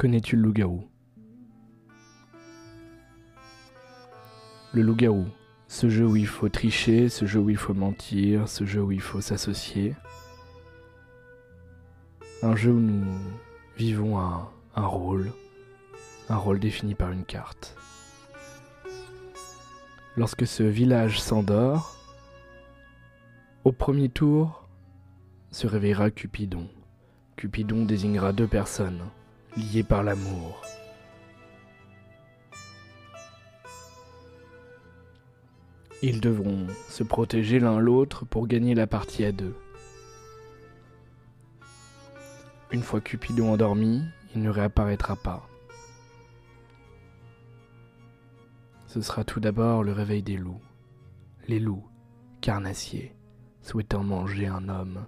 Connais-tu le loup-garou? Le loup-garou, ce jeu où il faut tricher, ce jeu où il faut mentir, ce jeu où il faut s'associer. Un jeu où nous vivons un, un rôle, un rôle défini par une carte. Lorsque ce village s'endort, au premier tour se réveillera Cupidon. Cupidon désignera deux personnes liées par l'amour. Ils devront se protéger l'un l'autre pour gagner la partie à deux. Une fois Cupidon endormi, il ne réapparaîtra pas. Ce sera tout d'abord le réveil des loups. Les loups, carnassiers, souhaitant manger un homme,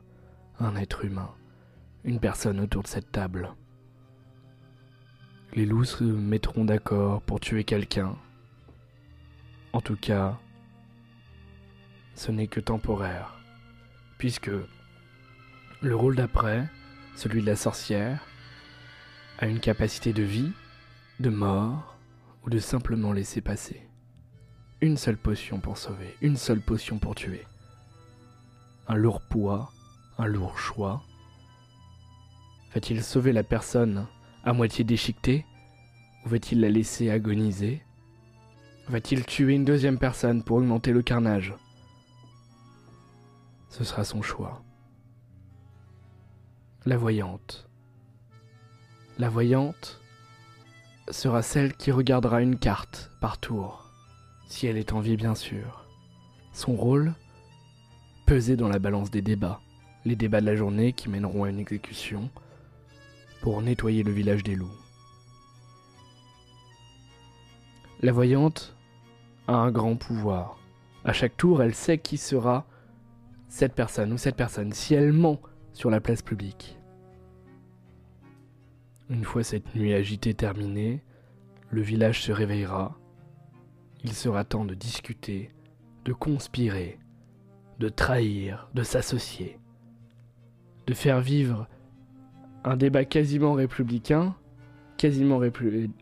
un être humain, une personne autour de cette table. Les loups se mettront d'accord pour tuer quelqu'un. En tout cas, ce n'est que temporaire, puisque le rôle d'après, celui de la sorcière, a une capacité de vie, de mort ou de simplement laisser passer. Une seule potion pour sauver, une seule potion pour tuer. Un lourd poids, un lourd choix. Va-t-il sauver la personne à moitié déchiquetée ou va-t-il la laisser agoniser? Va-t-il tuer une deuxième personne pour augmenter le carnage? Ce sera son choix. La voyante. La voyante sera celle qui regardera une carte par tour, si elle est en vie bien sûr. Son rôle? Peser dans la balance des débats, les débats de la journée qui mèneront à une exécution, pour nettoyer le village des loups. La voyante a un grand pouvoir. À chaque tour, elle sait qui sera cette personne ou cette personne si elle ment sur la place publique. Une fois cette nuit agitée terminée, le village se réveillera. Il sera temps de discuter, de conspirer, de trahir, de s'associer, de faire vivre un débat quasiment républicain, quasiment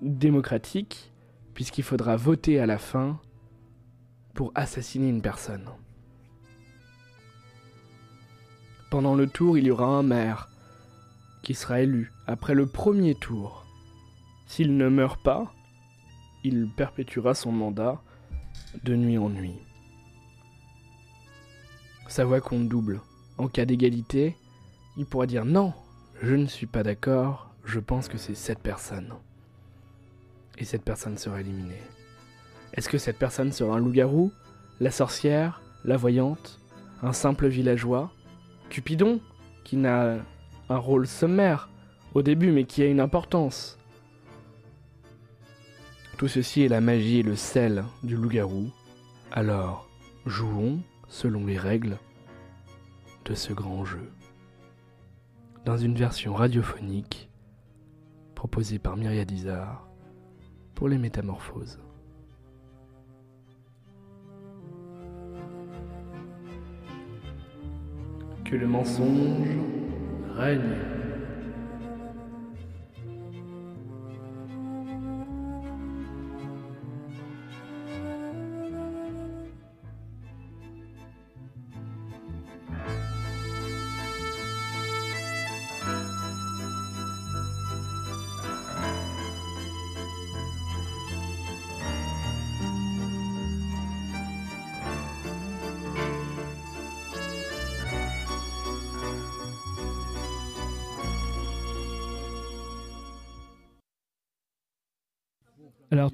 démocratique, puisqu'il faudra voter à la fin pour assassiner une personne. Pendant le tour, il y aura un maire qui sera élu après le premier tour. S'il ne meurt pas, il perpétuera son mandat de nuit en nuit. Sa voix compte double. En cas d'égalité, il pourra dire non, je ne suis pas d'accord, je pense que c'est cette personne. Et cette personne sera éliminée. Est-ce que cette personne sera un loup-garou, la sorcière, la voyante, un simple villageois, Cupidon, qui n'a un rôle sommaire au début, mais qui a une importance? Tout ceci est la magie et le sel du loup-garou. Alors, jouons selon les règles de ce grand jeu. Dans une version radiophonique proposée par Myriad Izar pour les métamorphoses. Que le mensonge règne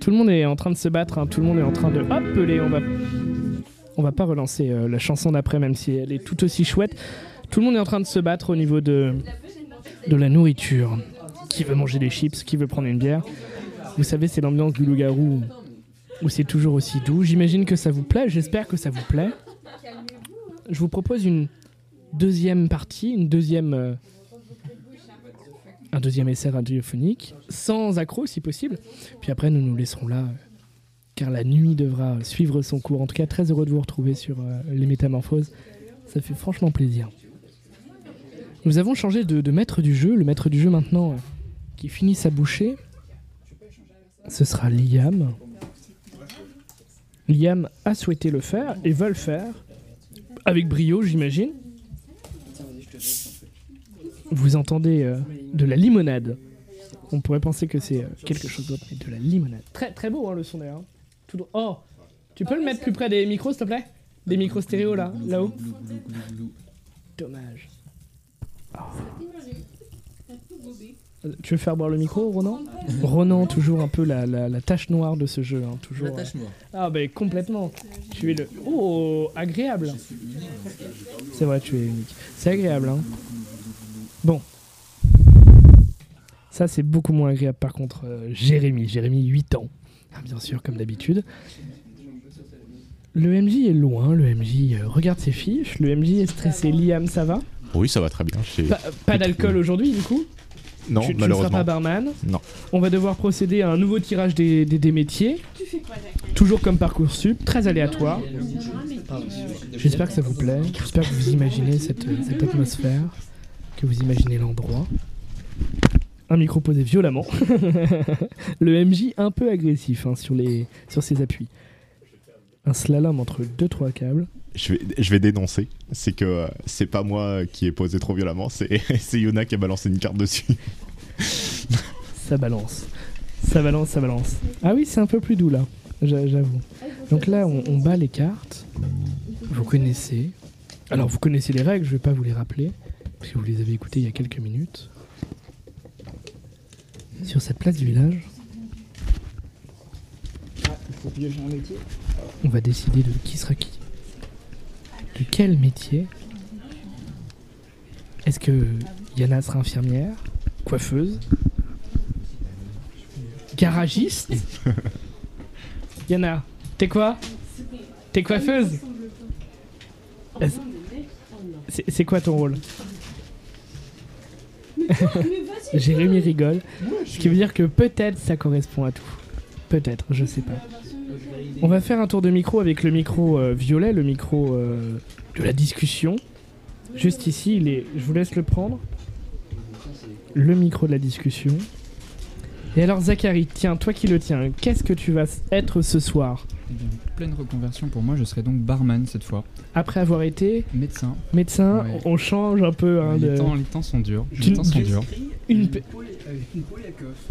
tout le monde est en train de se battre, hein. tout le monde est en train de appeler. On va, on va pas relancer euh, la chanson d'après, même si elle est tout aussi chouette. Tout le monde est en train de se battre au niveau de, de la nourriture. Qui veut manger des chips, qui veut prendre une bière. Vous savez, c'est l'ambiance du loup-garou où c'est toujours aussi doux. J'imagine que ça vous plaît, j'espère que ça vous plaît. Je vous propose une deuxième partie, une deuxième euh, un deuxième essai radiophonique, sans accroc si possible. Puis après, nous nous laisserons là, car la nuit devra suivre son cours. En tout cas, très heureux de vous retrouver sur euh, les métamorphoses. Ça fait franchement plaisir. Nous avons changé de, maître du jeu. Le maître du jeu maintenant euh, qui finit sa bouchée, ce sera Liam. Liam a souhaité le faire et va le faire. Avec brio, j'imagine. Vous entendez euh, de la limonade. On pourrait penser que c'est euh, quelque chose d'autre, mais de la limonade. Très, très beau hein, le son d'ailleurs. Tout droit. Oh Tu peux le mettre plus près des micros, s'il te plaît? Des micros stéréo là, là-haut Dommage. Oh. Euh, Tu veux faire boire le micro, Ronan? Ronan, toujours un peu la, la, la tache noire de ce jeu. hein, toujours, La tâche noire. euh, Ah, bah complètement. Tu es le. Oh, agréable. C'est vrai, tu es unique. C'est agréable, hein. Bon. Ça, c'est beaucoup moins agréable par contre. euh, Jérémy, Jérémy, 8 ans. Ah, bien sûr, comme d'habitude. Le MJ est loin, le MJ euh, regarde ses fiches, le MJ est stressé. Liam, ça va? Oui, ça va très bien. Pas, pas d'alcool aujourd'hui, du coup? Non, tu, tu ne seras malheureusement. pas barman? Non. On va devoir procéder à un nouveau tirage des, des- des métiers. Toujours comme Parcoursup, très aléatoire. J'espère que ça vous plaît. J'espère que vous imaginez cette, cette atmosphère, que vous imaginez l'endroit. Un micro posé violemment. Le MJ un peu agressif hein, sur, les, sur ses appuis. Un slalom entre deux trois câbles. Je vais, je vais dénoncer. C'est que euh, c'est pas moi qui ai posé trop violemment, c'est Yona qui a balancé une carte dessus. Ça balance. Ça balance, ça balance. Ah oui, c'est un peu plus doux là, j'a- j'avoue. Donc là, on, on bat les cartes. Vous connaissez. Alors, vous connaissez les règles, je vais pas vous les rappeler, parce que vous les avez écoutées il y a quelques minutes. Sur cette place du village, on va décider de qui sera qui. De quel métier Est-ce que Yana sera infirmière Coiffeuse Garagiste? Yana, t'es quoi? T'es coiffeuse? C'est quoi ton rôle? Jérémy rigole, ce qui veut dire que peut-être ça correspond à tout. Peut-être, je sais pas. On va faire un tour de micro avec le micro euh, violet, le micro euh, de la discussion. Juste ici, il est... je vous laisse le prendre. Le micro de la discussion. Et alors Zachary, tiens, toi qui le tiens, qu'est-ce que tu vas être ce soir? Bien, Pleine reconversion pour moi, je serai donc barman cette fois. Après avoir été Médecin. médecin, Ouais. on change un peu hein, les, de... temps, les temps sont durs. Tu- Les temps sont tu- durs. Une pe-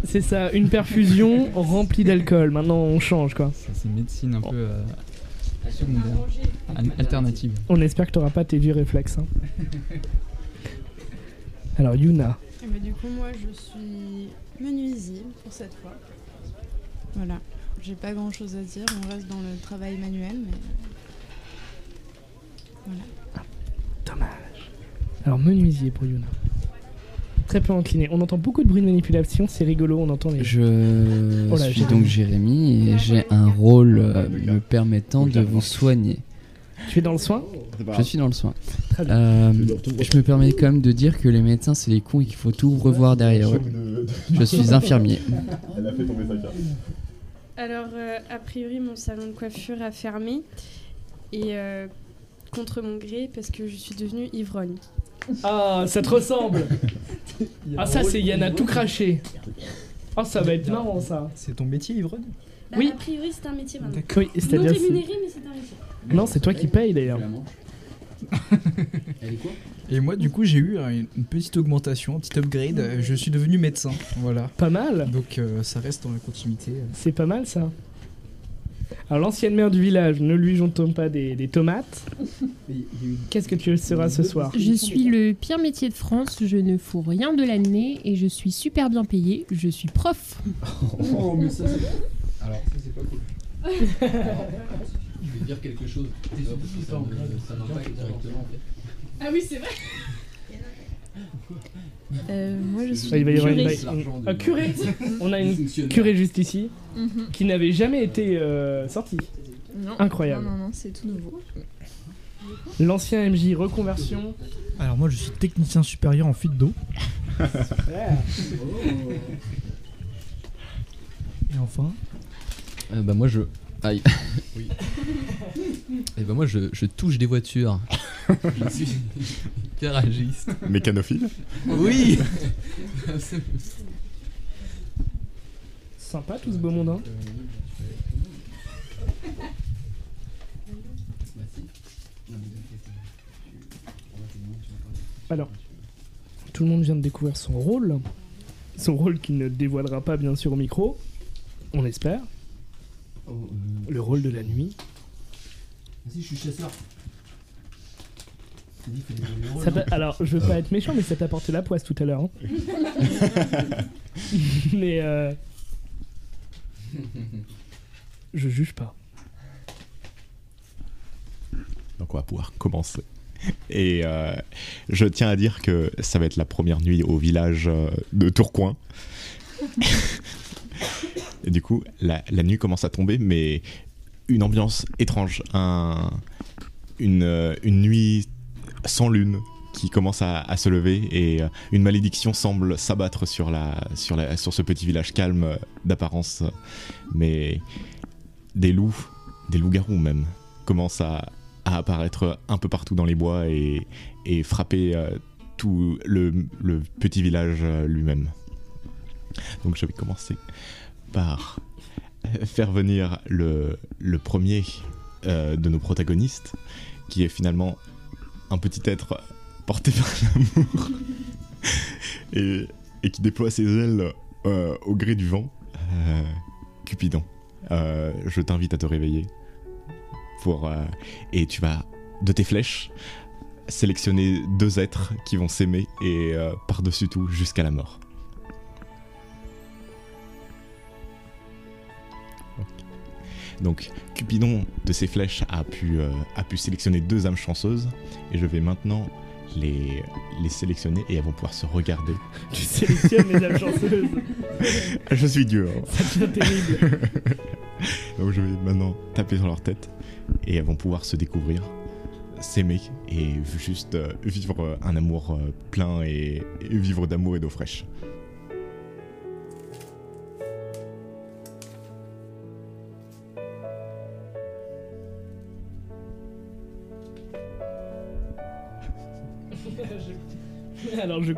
C'est ça, une perfusion remplie d'alcool. Maintenant, on change quoi. Ça, C'est une médecine un peu euh, alternative. On espère que tu n'auras pas tes vieux réflexes. hein. Alors, Yuna, Eh ben, du coup, moi, je suis menuisier pour cette fois. Voilà. J'ai pas grand chose à dire. On reste dans le travail manuel, mais. dommage. Alors, menuisier pour Yuna. Très peu incliné. On entend beaucoup de bruit de manipulation, c'est rigolo, on entend les. Je Oh là, suis donc Jérémy et j'ai un rôle euh, me permettant de vous soigner. Tu es dans le soin Je suis dans le soin. Très bien. Euh, je me permets quand même de dire que les médecins c'est les cons et qu'il faut tout revoir derrière eux. Je suis infirmier. Elle a fait tomber sa carte. Alors, euh, a priori, mon salon de coiffure a fermé. Et euh, contre mon gré, parce que je suis devenue ivrogne. Ah, ça te ressemble Ah, ça, c'est Yana tout craché. Ah, ça va être marrant ça. C'est ton métier, Ivrogne Bah, Oui. A priori, c'est un métier maintenant. Oui, Non c'est-à-dire. c'est- rémunéré, mais c'est un métier. Non, c'est toi qui payes d'ailleurs. Et moi, du coup, j'ai eu une une petite augmentation, un petit upgrade. Je suis devenu médecin. Voilà. Pas mal. Donc, euh, ça reste dans la continuité. C'est pas mal ça. Alors l'ancienne mère du village, ne lui jetons pas des, des tomates? Qu'est-ce que tu seras ce soir? Je suis le pire métier de France, je ne fous rien de l'année et je suis super bien payé, je suis prof. Alors, ça, c'est pas cool. Je vais dire quelque chose. Ça m'impacte directement en fait. Ah oui, c'est vrai. Euh, moi, je suis. Il va y avoir une Curé. baille- une- Un curé On a une curé juste ici Mhm. qui n'avait jamais été euh, sorti. Non. Incroyable. Non, non, non, c'est tout nouveau. L'ancien MJ reconversion. Alors, moi, je suis technicien supérieur en fuite d'eau. Et enfin, Euh, bah moi je... Aïe. oui. Et bah moi je, je touche des voitures. je suis garagiste. Mécanophile Oui Sympa tout ce beau monde, hein. Alors, tout le monde vient de découvrir son rôle. Son rôle qu'il ne dévoilera pas bien sûr au micro. On espère. Le rôle de la nuit. Vas-y, je suis chasseur. Dit Ça t'a- alors, je veux pas être méchant, mais ça t'a porté la poisse tout à l'heure. hein. mais euh, je juge pas. Donc on va pouvoir commencer. Et euh, je tiens à dire que ça va être la première nuit au village euh, de Tourcoing. Et du coup, la, nuit commence à tomber, mais une ambiance étrange. Euh, une nuit sans lune qui commence à, se lever et euh, une malédiction semble s'abattre sur, ce petit village calme euh, d'apparence. Mais des loups, des loups-garous même, commencent à, apparaître un peu partout dans les bois et, frapper tout le, le petit village lui-même. Donc je vais commencer par euh, faire venir le, premier euh, de nos protagonistes, qui est finalement un petit être porté par l'amour et, qui déploie ses ailes euh, au gré du vent. Cupidon, je t'invite à te réveiller pour et tu vas de tes flèches sélectionner deux êtres qui vont s'aimer et par-dessus tout jusqu'à la mort. Donc Cupidon de ses flèches a pu, euh, a pu sélectionner deux âmes chanceuses et je vais maintenant les, les sélectionner et elles vont pouvoir se regarder. Tu sélectionnes les âmes chanceuses. je suis hein. Ça devient terrible. Donc je vais maintenant taper sur leur tête et elles vont pouvoir se découvrir, s'aimer et juste euh, vivre un amour euh, plein et, et vivre d'amour et d'eau fraîche.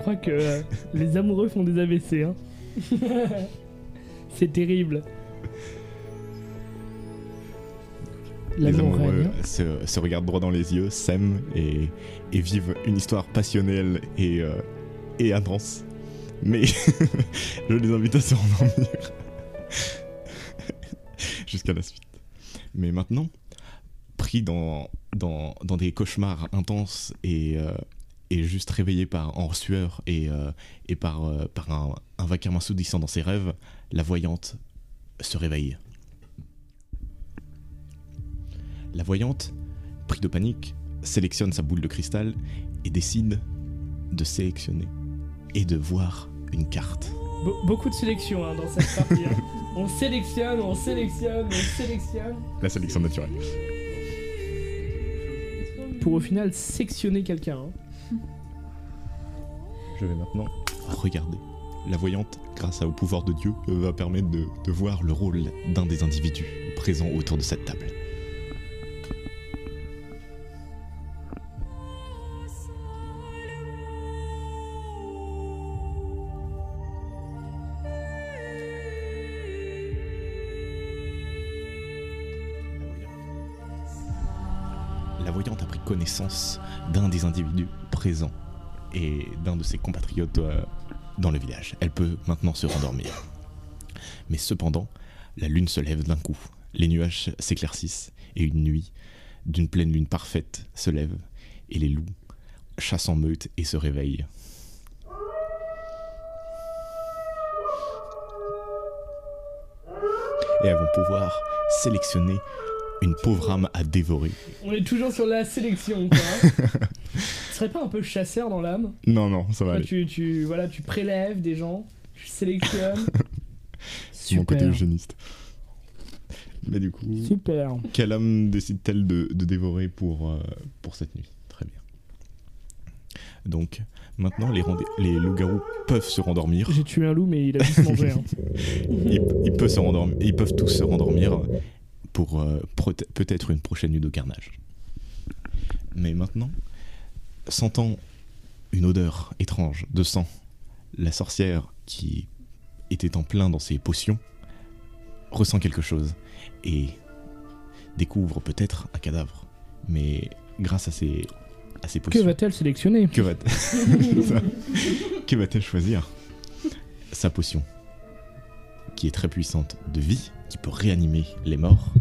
Crois que euh, les amoureux font des AVC. Hein. C'est terrible. Les amoureux règne. se, se regardent droit dans les yeux, s'aiment et, et vivent une histoire passionnelle et, euh, et intense. Mais je les invite à se rendormir jusqu'à la suite. Mais maintenant, pris dans, dans, dans des cauchemars intenses et, euh, et juste réveillé par, en sueur et, euh, et par, euh, par un, un vacarme assourdissant dans ses rêves, la voyante se réveille. La voyante, pris de panique, sélectionne sa boule de cristal et décide de sélectionner et de voir une carte. Be- beaucoup de sélection hein, dans cette partie. hein. On sélectionne, on sélectionne, on sélectionne. La sélection naturelle. Pour au final sectionner quelqu'un. hein. Je vais maintenant regarder. La voyante, grâce au pouvoir de Dieu, va permettre de, voir le rôle d'un des individus présents autour de cette table. D'un des individus présents et d'un de ses compatriotes euh, dans le village. Elle peut maintenant se rendormir. Mais cependant, la lune se lève d'un coup, les nuages s'éclaircissent et une nuit d'une pleine lune parfaite se lève et les loups chassent en meute et se réveillent. Et elles vont pouvoir sélectionner une pauvre âme à dévorer. On est toujours sur la sélection. Quoi, hein. tu serais pas un peu chasseur dans l'âme? Non, non, ça va aller. tu, tu, voilà, tu prélèves des gens, tu sélectionnes. C'est mon côté eugéniste. Mais du coup, Super. quelle âme décide-t-elle de, de dévorer pour, euh, pour cette nuit? Très bien. Donc, maintenant, les, les loups-garous peuvent se rendormir. J'ai tué un loup, mais il a manger. hein. Ils, ils peuvent se rendormir, ils peuvent tous se rendormir pour euh, peut-être une prochaine nuit de carnage. Mais maintenant, sentant une odeur étrange de sang, la sorcière qui était en plein dans ses potions ressent quelque chose et découvre peut-être un cadavre. Mais grâce à ses, à ses Que potions. va-t-elle sélectionner? Que va Ça. Que va-t-elle choisir? Sa potion, qui est très puissante de vie, qui peut réanimer les morts.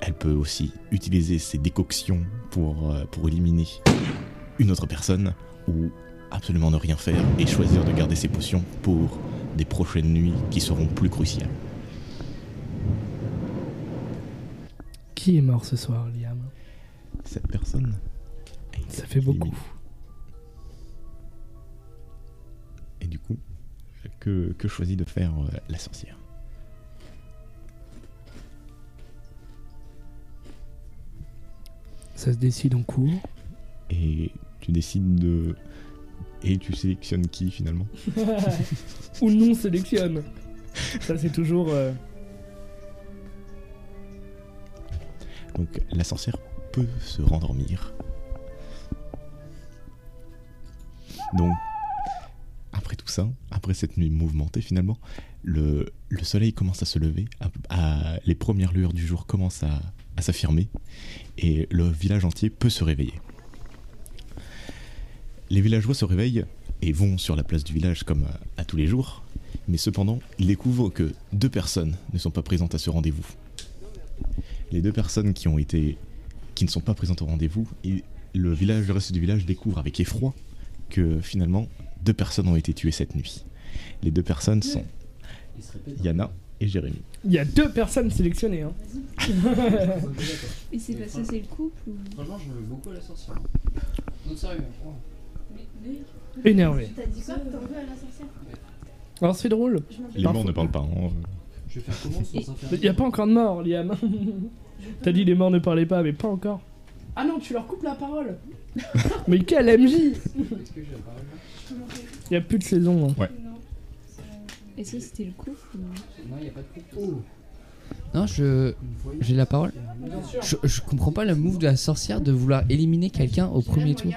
Elle peut aussi utiliser ses décoctions pour, euh, pour éliminer une autre personne ou absolument ne rien faire et choisir de garder ses potions pour des prochaines nuits qui seront plus cruciales. Qui est mort ce soir, Liam? Cette personne Ça fait beaucoup. Et du coup, que, que choisit de faire euh, la sorcière Ça se décide en cours. Et tu décides de. Et tu sélectionnes qui finalement? Ou non sélectionne. Ça, c'est toujours. euh, Donc la sorcière peut se rendormir. Donc, après tout ça, après cette nuit mouvementée finalement, le, le soleil commence à se lever, les premières lueurs du jour commencent à, s'affirmer, et le village entier peut se réveiller. Les villageois se réveillent et vont sur la place du village comme à, tous les jours, mais cependant, ils découvrent que deux personnes ne sont pas présentes à ce rendez-vous les deux personnes qui qui ne sont pas présentes au rendez-vous et le village le reste du village découvre avec effroi que finalement deux personnes ont été tuées cette nuit. Les deux personnes sont. Yana et Jérémy. Il y a deux personnes sélectionnées. Hein. Et c'est parce que c'est le couple ou... Franchement, je veux beaucoup à la sorcière. Non, sérieux. Énervé. T'as dit quoi T'en veux à la sorcière Alors c'est drôle. Les morts ne parlent pas. hein. Je vais faire comment sans Il n'y a pas encore de mort, Liam. T'as dit les morts ne parlaient pas, mais pas encore. Ah non, tu leur coupes la parole. mais quel MJ Est-ce que j'ai la parole là Il n'y a plus de saison. hein. Et ça, c'était le couple ou... Non, il n'y a pas de couple. Oh Non, je. J'ai la parole. Je, je comprends pas le move de la sorcière de vouloir éliminer quelqu'un au premier tour.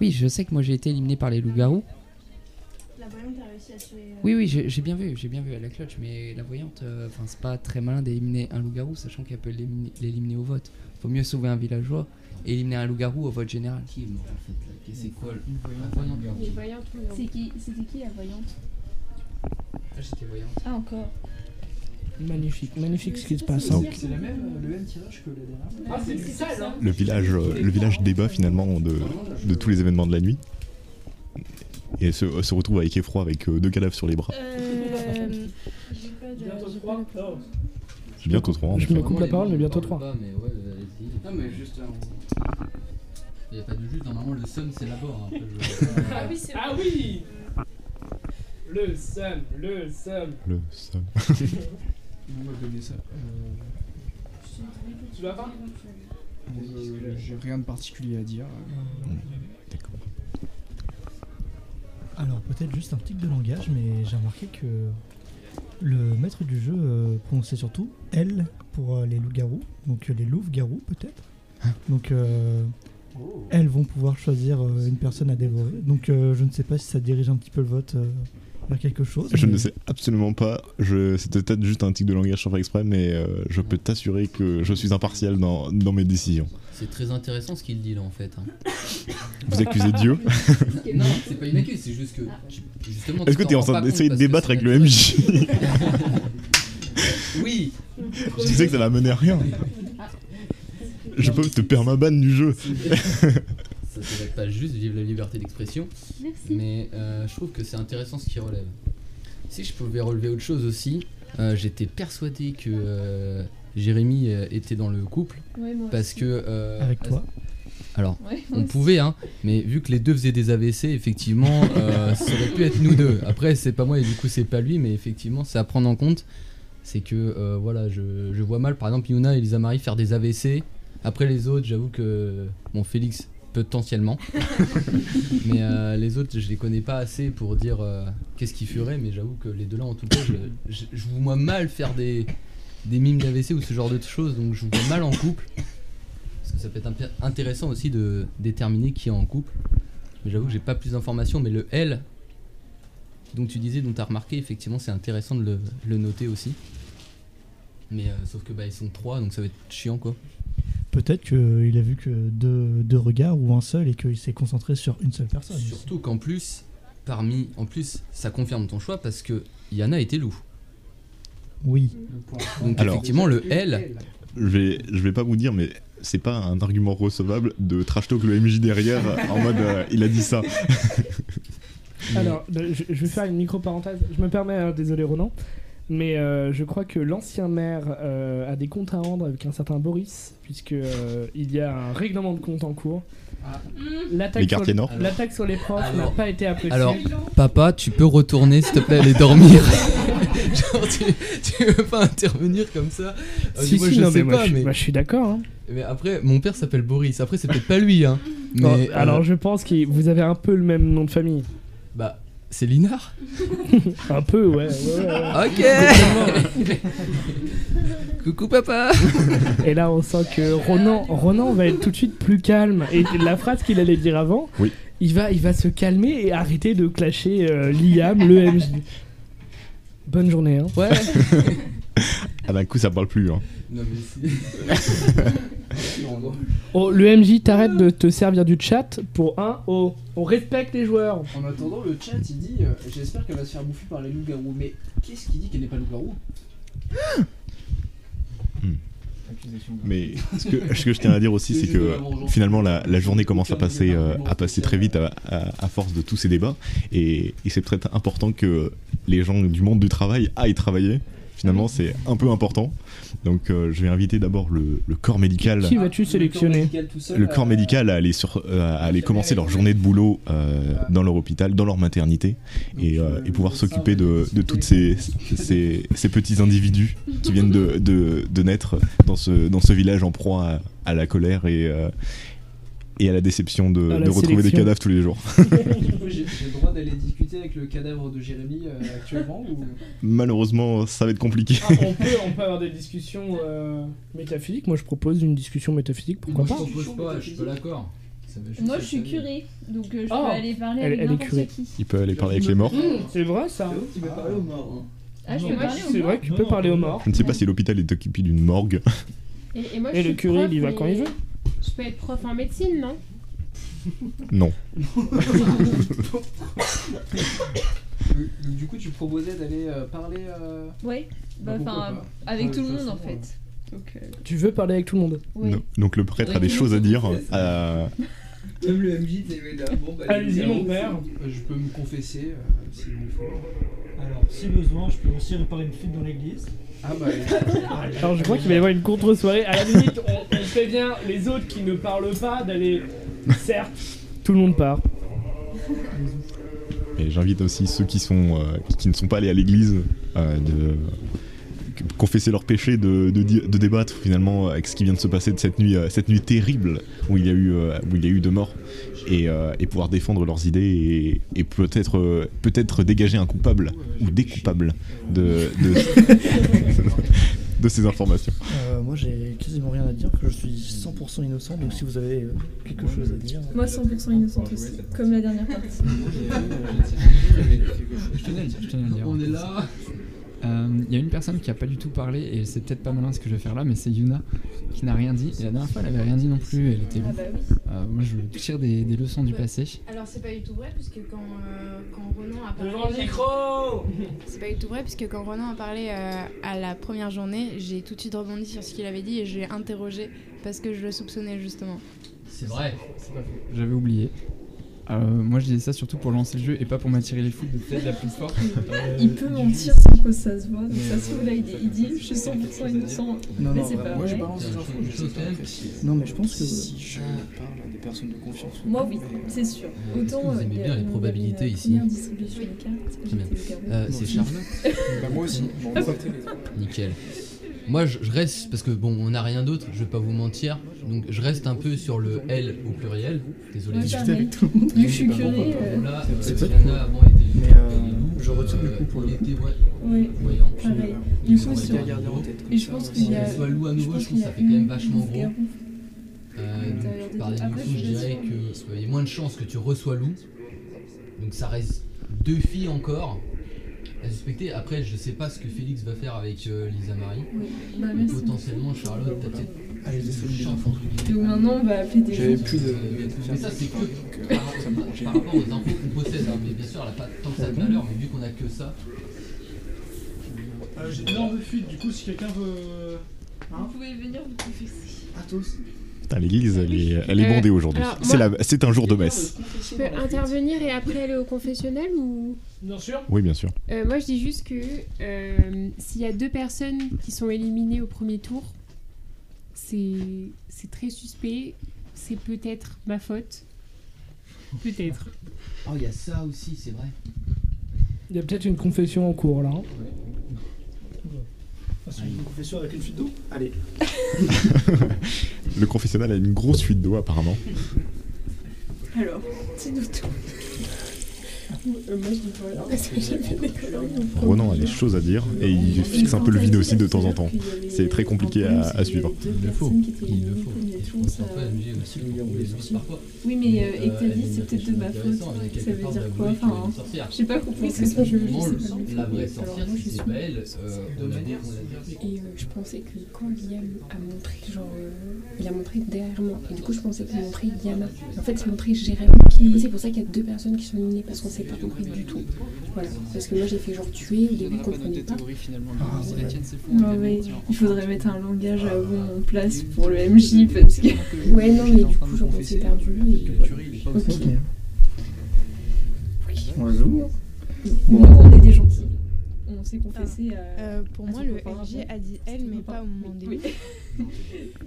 Oui, je sais que moi j'ai été éliminé par les loups-garous. La voyante a réussi à tuer... euh, Oui, oui, j'ai j'ai bien vu, j'ai bien vu à la cloche, mais la voyante, euh, enfin, c'est pas très malin d'éliminer un loup-garou, sachant qu'elle peut l'éliminer l'éliminer au vote. Faut mieux sauver un villageois et éliminer un loup-garou au vote général. Qui est mort en fait là Qu'est-ce- C'est quoi Les voyantes, C'est qui C'était qui la voyante Ah, j'étais voyante. Ah, encore. Magnifique, magnifique ce qui se passe. Donc, C'est la même, euh, le même tirage que la dernière Ah, c'est sale, hein le village, euh, le village débat finalement de, de tous les événements de la nuit et se, se retrouve avec effroi avec euh, deux cadavres sur les bras. Euh, Bientôt trois. Oh. Bientôt trois. en Je me coupe la parole, mais bientôt trois. mais ouais. Non, mais juste. euh, Il n'y a pas de juste, normalement le seum c'est là-bas. hein, après, je- Ah oui, c'est Ah oui Le seum, le seum. Le seum. On va donner ça. Euh, Tu vas pas je- J'ai rien de particulier à dire. D'accord. Alors peut-être juste un tic de langage, mais j'ai remarqué que le maître du jeu euh, prononçait surtout elle pour euh, les loups-garous, donc euh, les loups-garous peut-être. Donc euh, elles vont pouvoir choisir euh, une personne à dévorer. Donc euh, je ne sais pas si ça dirige un petit peu le vote euh, vers quelque chose. Je mais- ne sais absolument pas. Je, c'était peut-être juste un tic de langage sans faire exprès, mais euh, je peux t'assurer que je suis impartial dans, dans mes décisions. C'est très intéressant ce qu'il dit là en fait. hein. Vous accusez Dieu non, c'est pas une accuse, c'est juste que justement. Est-ce que tu t'es en train d'essayer de débattre avec le MJ Oui Je disais que ça va mener à rien. Je peux te perdre ma banne du jeu. Ça serait pas juste, vive la liberté d'expression. Merci. Mais euh, je trouve que c'est intéressant ce qu'il relève. Si je pouvais relever autre chose aussi, euh, j'étais persuadé que euh, Jérémy était dans le couple. Ouais, moi Parce aussi. que. euh, Avec toi. Alors, Ouais, on aussi. pouvait, hein, mais vu que les deux faisaient des AVC, effectivement, euh, ça aurait pu être nous deux. Après, c'est pas moi et du coup, c'est pas lui, mais effectivement, c'est à prendre en compte. C'est que, euh, voilà, je, je vois mal, par exemple, Yuna et Lisa Marie faire des AVC. Après, les autres, j'avoue que. Bon, Félix, potentiellement. mais euh, les autres, je les connais pas assez pour dire euh, qu'est-ce qu'ils feraient, mais j'avoue que les deux là, en tout cas, je, je, je vous vois mal faire des, des mimes d'AVC ou ce genre de choses, donc je vous vois mal en couple. Parce que ça peut être intéressant aussi de déterminer qui est en couple. Mais j'avoue que j'ai pas plus d'informations, mais le L, dont tu disais, dont tu as remarqué, effectivement, c'est intéressant de le, le noter aussi. Mais euh, sauf que bah, ils sont trois, donc ça va être chiant quoi. Peut-être qu'il a vu que deux, deux regards ou un seul et qu'il s'est concentré sur une seule personne. Surtout qu'en plus, parmi. En plus, ça confirme ton choix parce que Yana était loup. Oui. Donc Alors- effectivement, le L. Je vais, je vais pas vous dire, mais c'est pas un argument recevable de trash talk le MJ derrière en mode euh, il a dit ça. Alors, je, je vais faire une micro-parenthèse. Je me permets, hein, désolé Ronan, mais euh, je crois que l'ancien maire euh, a des comptes à rendre avec un certain Boris, puisque euh, il y a un règlement de compte en cours. L'attaque Les sur, quartiers nord. l'attaque sur les profs n'a pas été appréciée. Alors, papa, tu peux retourner s'il te plaît aller dormir. Genre, tu, tu veux pas intervenir comme ça Euh, si, Moi, si, je non, sais mais moi, pas, je, mais. moi, je suis d'accord. hein. Mais après, mon père s'appelle Boris. Après, c'est peut-être pas lui, hein. Mais. Euh, alors, je pense que vous avez un peu le même nom de famille. Bah, c'est Linard Un peu, ouais. ouais, ouais, ouais. Ok Coucou papa Et là, on sent que Ronan, Ronan va être tout de suite plus calme. Et la phrase qu'il allait dire avant, Oui. il, va, il va se calmer et arrêter de clasher euh, Liam, le MJ. Bonne journée. Hein. Ouais Ah d'un coup ça parle plus. Hein. Non, mais si. Oh, le MJ, t'arrêtes de te servir du chat pour un. Oh, on respecte les joueurs. En attendant, le chat il dit euh, J'espère qu'elle va se faire bouffer par les loups-garous. Mais qu'est-ce qui dit qu'elle n'est pas loup-garou? Mais ce que, ce que je tiens à dire aussi, c'est que finalement la, la journée commence à passer, euh, à passer très vite à, à- à force de tous ces débats. Et, et c'est peut-être important que les gens du monde du travail aillent travailler. Finalement, c'est un peu important. Donc, euh, je vais inviter d'abord le, le corps médical. Qui vas-tu sélectionner Le corps médical à aller, sur, euh, à aller commencer leur journée de boulot euh, dans leur hôpital, dans leur maternité, et, euh, et pouvoir s'occuper de, de toutes ces, ces, ces petits individus qui viennent de, de, de naître dans ce, dans ce village en proie à, à la colère et, euh, et à la déception de, À la de retrouver des cadavres tous les jours. J'ai j'ai le droit d'aller discuter avec le cadavre de Jérémy euh, actuellement ou... Malheureusement, ça va être compliqué. Ah, on, peut, on peut avoir des discussions euh, métaphysiques. Moi, je propose une discussion métaphysique. Pourquoi Moi, pas? je propose pas, je suis pas d'accord. Moi, je suis curé, donc euh, je Oh, peux aller parler elle- avec elle est n'importe curée. qui. Il peut aller parler avec les morts. Mmh, c'est vrai ça. Tu peux parler aux morts. Ah, je peux parler C'est vrai que tu peux parler aux morts. Je ne sais pas si l'hôpital est occupé d'une morgue. Et, et moi, Et je le curé, il y va quand il veut. Je peux être prof en médecine, non Non. Du coup, tu proposais d'aller euh, parler. euh, Ouais, bah, bah, pourquoi enfin, pas. avec Ouais, tout le de toute monde en façon, fait. Donc, euh, Tu veux parler avec tout le monde Oui. No- Donc le prêtre a des choses à dire. euh, Même le MJ, t'es là. Bon, bah, Allez-y, mon père. euh, Je peux me confesser euh, s'il le faut. Alors, si besoin, je peux aussi réparer une fuite dans l'église. Ah bah. Alors je crois qu'il va y avoir une contre-soirée. À la limite, on, on prévient les autres qui ne parlent pas d'aller. Certes, tout le monde part. Et j'invite aussi ceux qui, sont, euh, qui ne sont pas allés à l'église euh, de confesser leurs péchés, de, de, de débattre finalement avec ce qui vient de se passer de cette nuit, euh, cette nuit terrible où il y a eu, euh, où il y a eu deux morts et, euh, et pouvoir défendre leurs idées et, et peut-être euh, peut-être dégager un coupable ou des coupables de, de, de ces informations. Euh, moi, j'ai quasiment rien à dire, que je suis 100% innocent, donc si vous avez quelque chose à dire. Moi, 100% innocente aussi, comme la dernière partie. Je tenais à le dire, je tenais à le dire. On est là. Euh, Il y a une personne qui a pas du tout parlé et c'est peut-être pas malin ce que je vais faire là, mais c'est Yuna qui n'a rien dit. Et la dernière fois, elle avait rien dit non plus. Elle était. Ah bah oui. Euh, moi, je tire des, des leçons du passé. Alors c'est pas du tout vrai puisque quand, euh, quand Ronan a parlé... Le micro C'est pas du tout vrai puisque quand Ronan a parlé euh, à la première journée, j'ai tout de suite rebondi sur ce qu'il avait dit et j'ai interrogé parce que je le soupçonnais justement. C'est vrai. J'avais oublié. Euh, moi, je disais ça surtout pour lancer le jeu et pas pour m'attirer les foudres de peut-être la plus forte. Euh, Il peut mentir sans que ça se voit, donc ça se trouve là, il, il dit je suis 100% innocent. Non, mais non, c'est pas moi vrai. balancé des infos, je sais pas apprécier. Non, mais je pense que- Si je parle à des personnes de confiance. Moi, oui, c'est sûr. Autant. vous euh, aimez bien les probabilités ici distribution cartes. Euh, c'est Charlotte Bah, moi aussi. Autres. Nickel. Moi, je, je reste parce que bon, on n'a rien d'autre. Je vais pas vous mentir. Donc, je reste un peu sur le L au pluriel. Désolé. Ouais, discuter pareil. avec tout le monde. Vu que je suis euh, Là, C'est euh, pas Yana cool. avant était. Mais, euh, je retire du coup pour le il était, ouais, voyant. pareil. Il Du s'en coup, sur-. Et je pense qu'il y a. Soit loup à je nouveau, pense je trouve y ça fait quand même vachement gros. Euh, par déduction, je dirais qu'il y a moins de chances que tu reçois loup. Donc ça reste deux filles encore à suspecter. Après, je sais pas ce que Félix va faire avec euh, Lisa Marie. Bah, Mais merci. potentiellement, Charlotte, t'as peut-être. Chance, entre guillemets. Donc maintenant, on va appeler des J'avais gens. plus de. Mais ça, c'est que par, par rapport aux infos qu'on possède. hein. Mais bien sûr, elle a pas tant que ça de valeur, mais vu qu'on a que ça. Euh, J'ai une de fuite, du coup, si quelqu'un veut. Hein? Vous pouvez venir vous confesser. À tous. Putain, l'église, elle est, elle est Euh, bondée aujourd'hui. alors, C'est moi- la- c'est un jour de messe. Je peux intervenir et après aller au confessionnel ou? Bien sûr. Oui, bien sûr. Euh, Moi, je dis juste que euh, s'il y a deux personnes qui sont éliminées au premier tour, c'est c'est très suspect. C'est peut-être ma faute. Peut-être. Oh, il y a ça aussi, c'est vrai. Il y a peut-être une confession en cours là. hein. Une confession avec une fuite d'eau Allez. Le confessionnal a une grosse fuite d'eau, apparemment. Alors, dis-nous tout. Ronan a des choses à dire et il fixe un peu le vide aussi de temps en temps. C'est très compliqué à, à suivre. Il le faut. Il le faut. Oui, mais euh, et que t'as dit, c'est a peut-être de ma choses faute. a Ça veut dire avoué quoi Enfin, j'ai pas compris ce que ça veut dire. La vraie sorcière, c'est pas elle, euh, a a dit- Et euh, je pensais que quand Guillaume a montré, genre, euh, il a montré derrière moi. Et du coup, je pensais qu'il montrait Yana. Et en fait, il montrait Jérémy. Du coup, C'est pour ça qu'il y a deux personnes qui sont éliminées parce qu'on s'est pas compris du tout. Voilà. Parce que moi, j'ai fait genre tuer. Au début, je comprenais pas. Non, mais il faudrait mettre un langage à vous en place pour le MJ parce que. Ouais, non, mais du coup, genre, on s'est perdu. Et... Ok. Bonjour. Nous, on est des gentils. On s'est confessé à. Euh, pour à moi, son le MJ a dit elle, mais pas au moment des euh,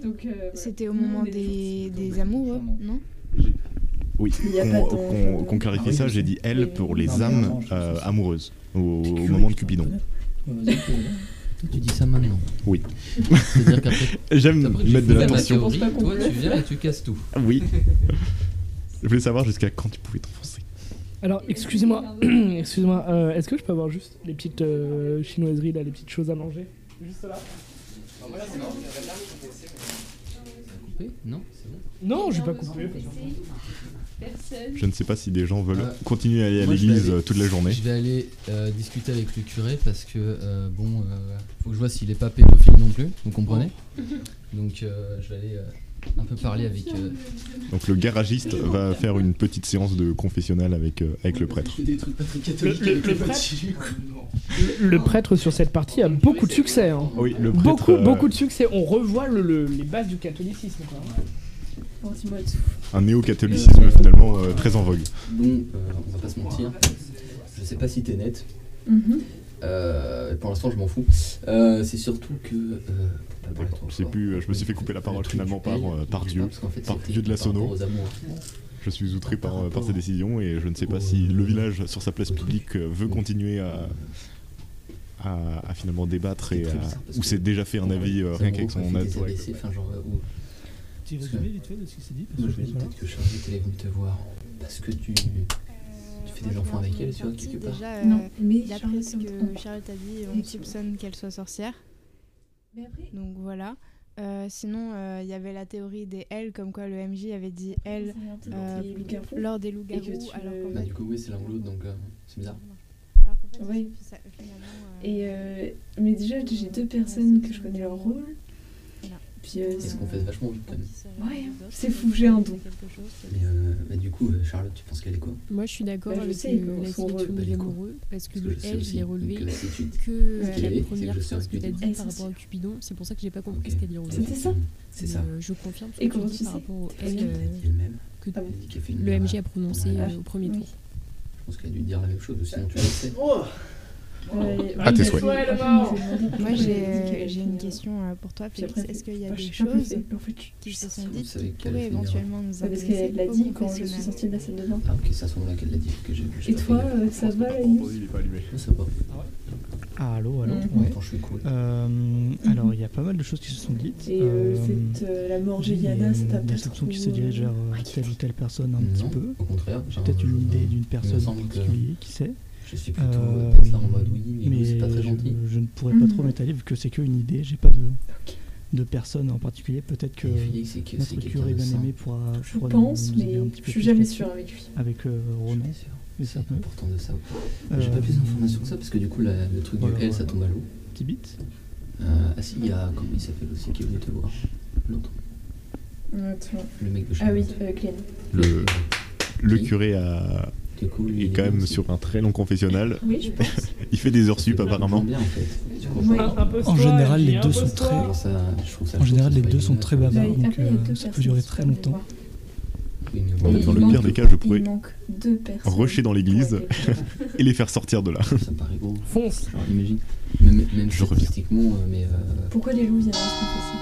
voilà. C'était au moment des, des amoureux, non? Oui, qu'on pas clarifie ça, j'ai dit elle pour les Non, âmes je euh, amoureuses, au, au moment de Cupidon. Tu dis ça maintenant. Oui. C'est-à-dire qu'après. J'aime mettre de la l'attention. Toi, tu viens et tu casses tout. Oui. Je voulais savoir jusqu'à quand tu pouvais t'enfoncer. Alors, excusez-moi, excusez-moi, euh, est-ce que je peux avoir juste les petites euh, chinoiseries là, les petites choses à manger? Juste là Coupé? Non, c'est bon. Non, j'ai Je ne sais pas si des gens veulent Euh, continuer à aller à l'église euh, toute la journée. Je vais aller euh, discuter avec le curé parce que, euh, bon, euh, faut que je vois s'il est pas pédophile non plus, vous comprenez Donc, euh, je vais aller euh, un peu parler avec. euh, Donc le garagiste va faire une petite séance de confessionnal avec, euh, avec le prêtre. Des trucs pas très Le, prêtre, sur cette partie a beaucoup de succès. hein. Oui, le prêtre. Beaucoup, euh, beaucoup de succès. On revoit le- le- les bases du catholicisme. Quoi. Un néo-catholicisme finalement euh, très en vogue. Bon, euh, on va pas se mentir. Je sais pas si t'es net. Mhm. Euh, pour l'instant, je m'en fous. Euh, c'est surtout que. Euh, bon, Je sais plus, je me suis fait couper la parole finalement par, euh, par Dieu, fait, par Dieu de la par sono. Je suis outré par, euh, par ces décisions et je ne sais pas si le village sur sa place publique veut continuer à, à, à finalement débattre et à- ou c'est déjà fait un avis rien qu'avec son ont Petit Parce résumé que- vite fait de ce qui s'est dit. Moi, parce je me dis peut-être que Charlotte elle est venue te voir parce que tu, tu fais des enfants avec elle, tu vois, quelque part. Déjà, Non, euh, mais d'après ce que. Charlotte a dit, on soupçonne qu'elle soit sorcière. Mais après, Donc voilà. Euh, sinon, euh, il y avait la théorie des L, comme quoi le MJ avait dit L euh, lors des loups-garous, tu alors Bah, fait, du coup, oui, c'est l'un ou l'autre, donc euh, c'est bizarre. alors qu'en fait, Ouais. ça- finalement, euh, Et euh, mais déjà, j'ai deux personnes que je connais leur rôle. Voilà. Puis euh, Ils se confessent vachement vite quand même. Ouais, c'est fou, j'ai un don. Mais euh, bah, du coup, euh, Charlotte, tu penses qu'elle est quoi Moi, je suis d'accord Bah, je avec sais, la sélection rôle, des bah, du coup. amoureux, parce que Parce que le L, je l'ai relevé que ce la première phrase que tu as dit par rapport à c'est- Cupidon. C'est pour ça que j'ai pas compris ce qu'elle dit. C'était ça C'est ça. euh, je confirme ce Et que tu comment dis par rapport au Parce L que- euh, que Ah fait le. MJ a prononcé Ah, au premier tour. Je pense qu'elle a dû dire la même chose, sinon tu le sais. À tes souhaits. Moi, j'ai une question euh, pour toi, Puis Félix. après, Est-ce qu'il y a bah, des choses qui se sont dites qui pourraient éventuellement nous parce qu'elle l'a dit quand je suis sortie de la salle de bain. Ah, ok, c'est à ce moment-là qu'elle l'a dit, que j'ai Et toi, euh, ça va la nuit Il est pas allumé. Moi, ça va. Ah, allô, allô. Ouais. Je suis cool. Euh, alors, il y a pas mal de choses qui se sont dites. Et euh, Euh, cette, euh, la mort il y a Géliana, ça t'a pas déception qui se dirige vers telle ou telle personne un petit peu. Au contraire. J'ai peut-être une idée d'une personne en semble particulier, qui sait. Je suis plutôt Euh, peut-être là en mode oui, mais, c'est pas très je, gentil. je ne pourrais pas trop Mhm. m'étaler vu que c'est qu'une idée, j'ai pas de, de personne en particulier. Peut-être que c'est c'est notre curé bien aimé pourra, Je pourra pense, mais petit je suis jamais sûre avec lui. Avec euh, Ronan. sûr. Ça peut. important de savoir. Euh, J'ai pas plus d'informations que ça parce que du coup, la- le truc voilà, du L, ça tombe à l'eau. Qui bite Euh, ah si, il y a, comment il s'appelle aussi, qui est venu te voir L'autre. Le mec de chez Ah oui, euh, Glenn. Le, le curé a, Coup, lui, est quand même sur un très long confessionnal. Oui, je pense. Il fait des heures sup apparemment. bien en fait. Tu Oui. comprends En général, les deux sont très. En général, les ça deux sont très bavards, donc il euh, ça peut durer très longtemps. dans il le pire des cas, je pourrais Il rusher dans l'église et les faire sortir de là. ça me paraît gros. Fonce. Imagine. Même, même Je reviens. statistiquement, euh, mais. Euh, Pourquoi les loups viennent se confesser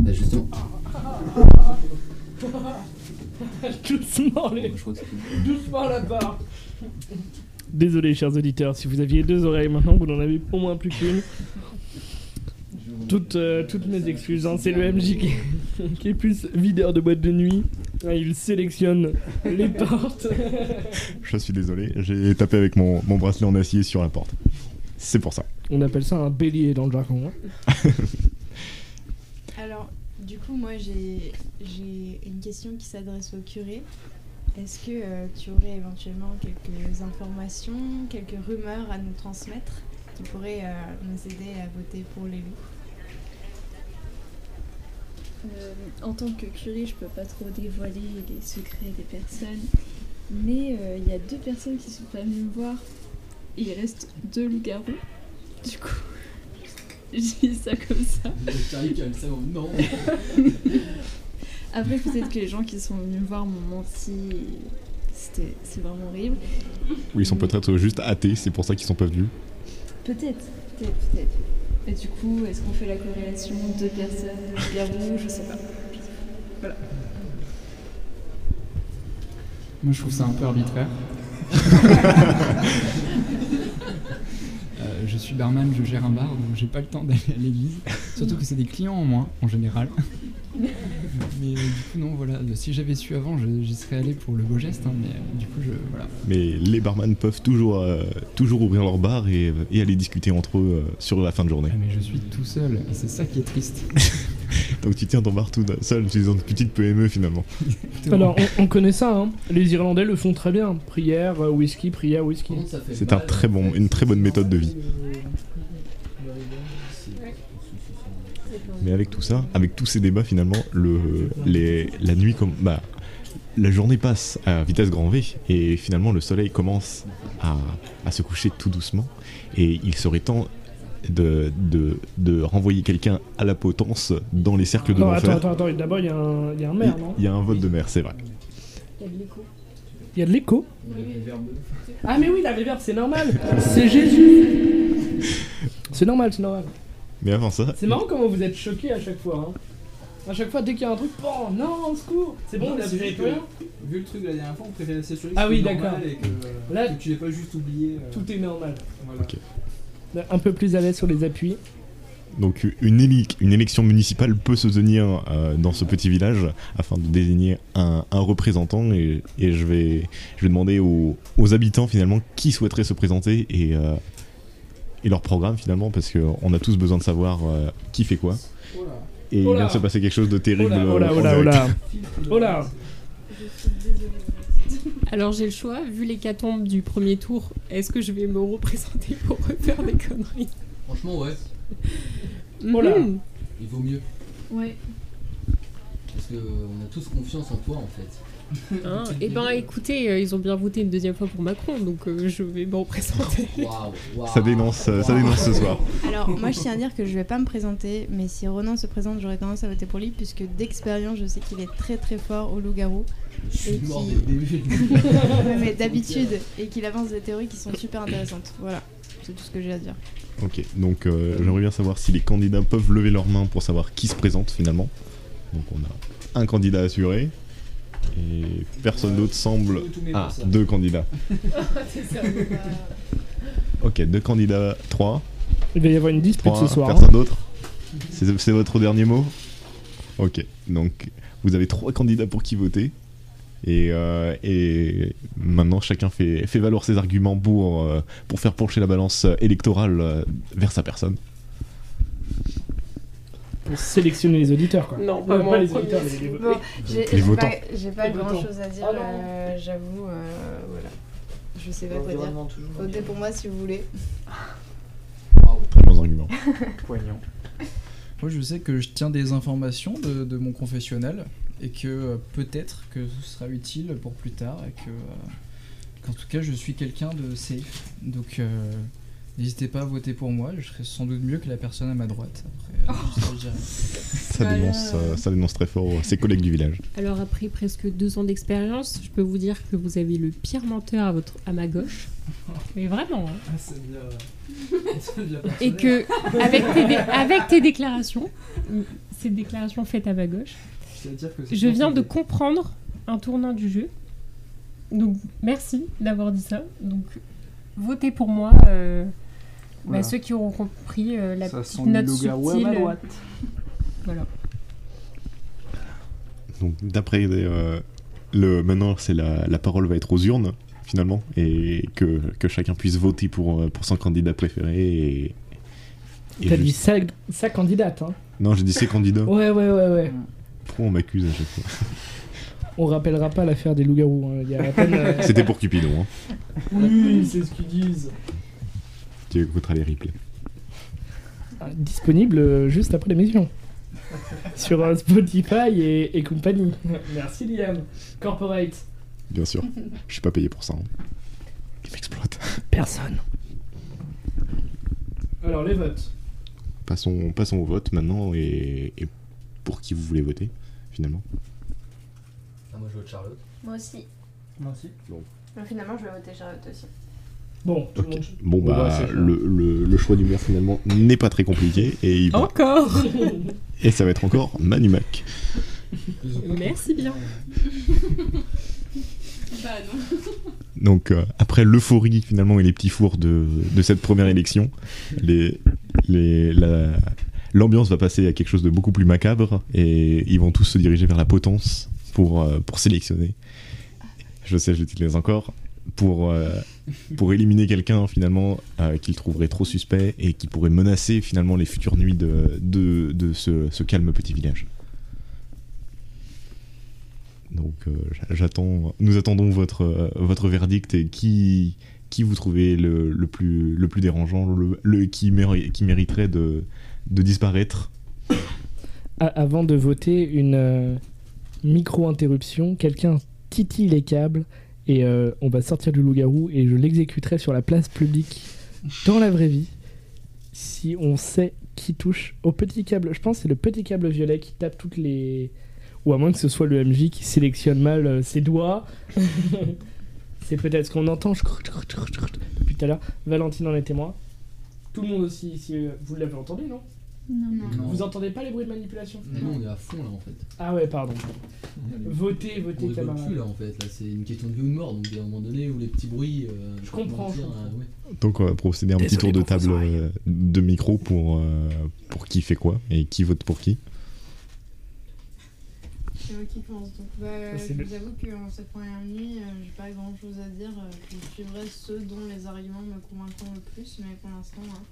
bah justement. Doucement, les... Doucement là-bas. Désolé, chers auditeurs, si vous aviez deux oreilles maintenant, vous n'en avez au moins plus qu'une. Toutes, euh, toutes mes excuses, hein, c'est le MJ qui, qui est plus videur de boîte de nuit. Il sélectionne les portes. Je suis désolé, j'ai tapé avec mon, mon bracelet en acier sur la porte. C'est pour ça. On appelle ça un bélier dans le jargon. hein. Alors, du coup, moi, j'ai une question qui s'adresse au curé. Est-ce que euh, tu aurais éventuellement quelques informations, quelques rumeurs à nous transmettre qui pourraient euh, nous aider à voter pour les loups? Euh, en tant que curé, je peux pas trop dévoiler les secrets des personnes, mais il y a deux personnes qui sont venues me voir il reste deux loups-garous. Du coup, je dis ça comme ça. Non. Après, peut-être que les gens qui sont venus me voir m'ont menti. c'est vraiment horrible. Ou ils sont peut-être juste athées, c'est pour ça qu'ils sont pas venus. Peut-être, peut-être, peut-être. Et du coup, est-ce qu'on fait la corrélation deux personnes, loups-garous Je sais pas. Voilà. Moi, je trouve ça un peu arbitraire. Euh, je suis barman, je gère un bar, donc j'ai pas le temps d'aller à l'église. Surtout que c'est des clients en moins, en général. Mais euh, du coup, non, voilà. Si j'avais su avant, j'y serais allé pour le beau geste, hein, mais euh, du coup, je. Voilà. Mais les barman peuvent toujours, euh, toujours ouvrir leur bar et, et aller discuter entre eux euh, sur la fin de journée. Ah, mais je suis tout seul, et c'est ça qui est triste. Donc tu tiens ton bar tout seul, tu es dans une petite PME finalement. Alors, on, on connaît ça, hein. les Irlandais le font très bien. Prière, euh, whisky, prière, whisky. C'est un très bon, une très bonne méthode de vie. Mais avec tout ça, avec tous ces débats finalement, le, les, la nuit comme bah, la journée passe à vitesse grand V et finalement le soleil commence à, à se coucher tout doucement et il serait temps de, de, de renvoyer quelqu'un à la potence dans les cercles de Non, attends, l'enfer. attends, attends, d'abord il y, a un- il y a un maire, non? Il y a un vote de mer, c'est vrai. Il y a de l'écho. Il y a de l'écho? Ah, mais oui, la réverb, c'est normal C'est Jésus C'est normal, c'est normal. Mais avant ça, C'est marrant comment vous êtes choqués à chaque fois. Hein. À chaque fois, dès qu'il y a un truc, bon, non, au secours C'est bon, Non, vous avez plus rien Vu le truc de la dernière fois, on préférait s'assurer que Ah oui, d'accord. normal et que, Là, que tu l'aies pas juste oublié. euh, Tout est normal. Voilà. Un peu plus à l'aise sur les appuis. Donc une, éli- une élection municipale peut se tenir euh, dans ce petit village afin de désigner un, un représentant et, et je, vais, je vais demander aux, aux habitants finalement qui souhaiterait se présenter et, euh, et leur programme finalement parce qu'on a tous besoin de savoir euh, qui fait quoi. Et il vient de se passer quelque chose de terrible. Oh là, oh euh, oh là, Alors j'ai le choix, vu l'hécatombe du premier tour, est-ce que je vais me représenter pour refaire des conneries? Franchement, ouais. Oh là. Mhm. Il vaut mieux. Ouais. Parce qu'on a tous confiance en toi en fait. Hein? Eh ben écoutez, euh, ils ont bien voté une deuxième fois pour Macron, donc euh, je vais me représenter. Ça dénonce, euh, ça dénonce ce soir. Alors, moi, je tiens à dire que je vais pas me présenter, mais si Ronan se présente, j'aurais tendance à voter pour lui, puisque d'expérience, je sais qu'il est très très fort au loup-garou. Je suis Et mort qui- dès le début. Ouais, mais d'habitude, et qu'il avance des théories qui sont super intéressantes. Voilà, c'est tout ce que j'ai à dire. Ok, donc euh, j'aimerais bien savoir si les candidats peuvent lever leurs mains pour savoir qui se présente finalement. Donc on a un candidat assuré et personne d'autre semble. Ah, deux candidats. Ok, deux candidats, trois. Il va y avoir une dispute Trois, ce soir. Personne hein. d'autre c'est votre dernier mot? Ok, donc vous avez trois candidats pour qui voter. Et, euh, et maintenant, chacun fait, fait valoir ses arguments pour, euh, pour faire pencher la balance électorale euh, vers sa personne. pour sélectionner les auditeurs, quoi. Non, pas les auditeurs, les- Bon, votants. pas, j'ai pas Les grand votants. chose à dire, euh, j'avoue. euh, voilà. Je sais pas quoi dire. Votez pour moi si vous voulez. Très bons arguments. Poignant. Moi, je sais que je tiens des informations de, de mon confessionnel et que euh, peut-être que ce sera utile pour plus tard et que, euh, qu'en tout cas, je suis quelqu'un de safe. Donc, euh, n'hésitez pas à voter pour moi. Je serai sans doute mieux que la personne à ma droite. Après, euh, ça, je dirais. Ça dénonce, euh, ça dénonce très fort ses collègues du village. Alors après presque deux ans d'expérience, je peux vous dire que vous avez le pire menteur à, votre, à ma gauche. Mais vraiment. hein. Ah, c'est bien. Et que avec tes, dé- avec tes déclarations, ces déclarations faites à ma gauche, C'est-à-dire que c'est je viens de comprendre un tournant du jeu. Donc merci d'avoir dit ça. Donc votez pour moi. euh, bah, ceux qui auront compris euh, la Ça petite note subtile. Voilà. Donc d'après euh, le maintenant c'est la, la parole va être aux urnes finalement et que, que chacun puisse voter pour, euh, pour son candidat préféré et, et T'as dit sa, sa candidate, hein. Non j'ai dit ses candidats. Ouais, ouais, ouais, ouais. On m'accuse à chaque fois On rappellera pas l'affaire des loups-garous. hein. Il y a à peine, euh, C'était pour Cupidon. Hein. Oui, c'est ce qu'ils disent. Tu écouteras les replays. Disponible euh, juste après l'émission. Sur euh, Spotify et, et compagnie. Merci Liam. Corporate. Bien sûr. Je suis pas payé pour ça. hein. Ils m'exploitent. Personne. Alors les votes. Passons, passons au vote maintenant et, et pour qui vous voulez voter finalement. Ah, moi je vote Charlotte. Moi aussi. Moi aussi. Mais finalement, je vais voter Charlotte aussi. Bon, tout le Ok. monde- Bon Ouais, bah ça. le, le- le choix du maire finalement n'est pas très compliqué et il va- Encore et ça va être encore Manu Mac. Merci bien. Bah non. Donc euh, après l'euphorie finalement et les petits fours de, de cette première élection, les, les, la- l'ambiance va passer à quelque chose de beaucoup plus macabre et ils vont tous se diriger vers la potence pour, euh, pour sélectionner. Je sais, je l'utilise encore. Pour, euh, pour éliminer quelqu'un finalement euh, qu'ils trouveraient trop suspect et qui pourrait menacer finalement les futures nuits de, de, ce, ce calme petit village. Donc j'a- j'attends, nous attendons votre, votre verdict et qui, qui vous trouvez le, le plus, le plus dérangeant, le- qui, méri- qui mériterait de, de disparaître. Avant de voter, une euh, micro-interruption. Quelqu'un titille les câbles et euh, on va sortir du loup-garou et je l'exécuterai sur la place publique dans la vraie vie si on sait qui touche au petit câble. Je pense que c'est le petit câble violet qui tape toutes les. Ou à moins que ce soit le MJ qui sélectionne mal euh, ses doigts. c'est peut-être ce qu'on entend depuis tout à l'heure. Valentine en est témoin. Tout le monde aussi ici, vous l'avez entendu, non? Non, non. Vous entendez pas les bruits de manipulation? Nous on est à fond là en fait. Ah ouais, pardon. Votez, On votez, rigole camarades. plus là en fait, là c'est une question de vie ou de mort donc à un moment donné où les petits bruits. euh, Je comprends, mentir, je comprends. euh, ouais. Donc on va procéder à un petit tour de table euh, de micro pour, euh, pour qui fait quoi et qui vote pour qui? C'est moi qui pense. Donc, bah, je le- vous avoue qu'en cette première nuit, euh, j'ai pas grand chose à dire. Je suivrai ceux dont les arguments me convaincront le plus, mais pour l'instant, hein,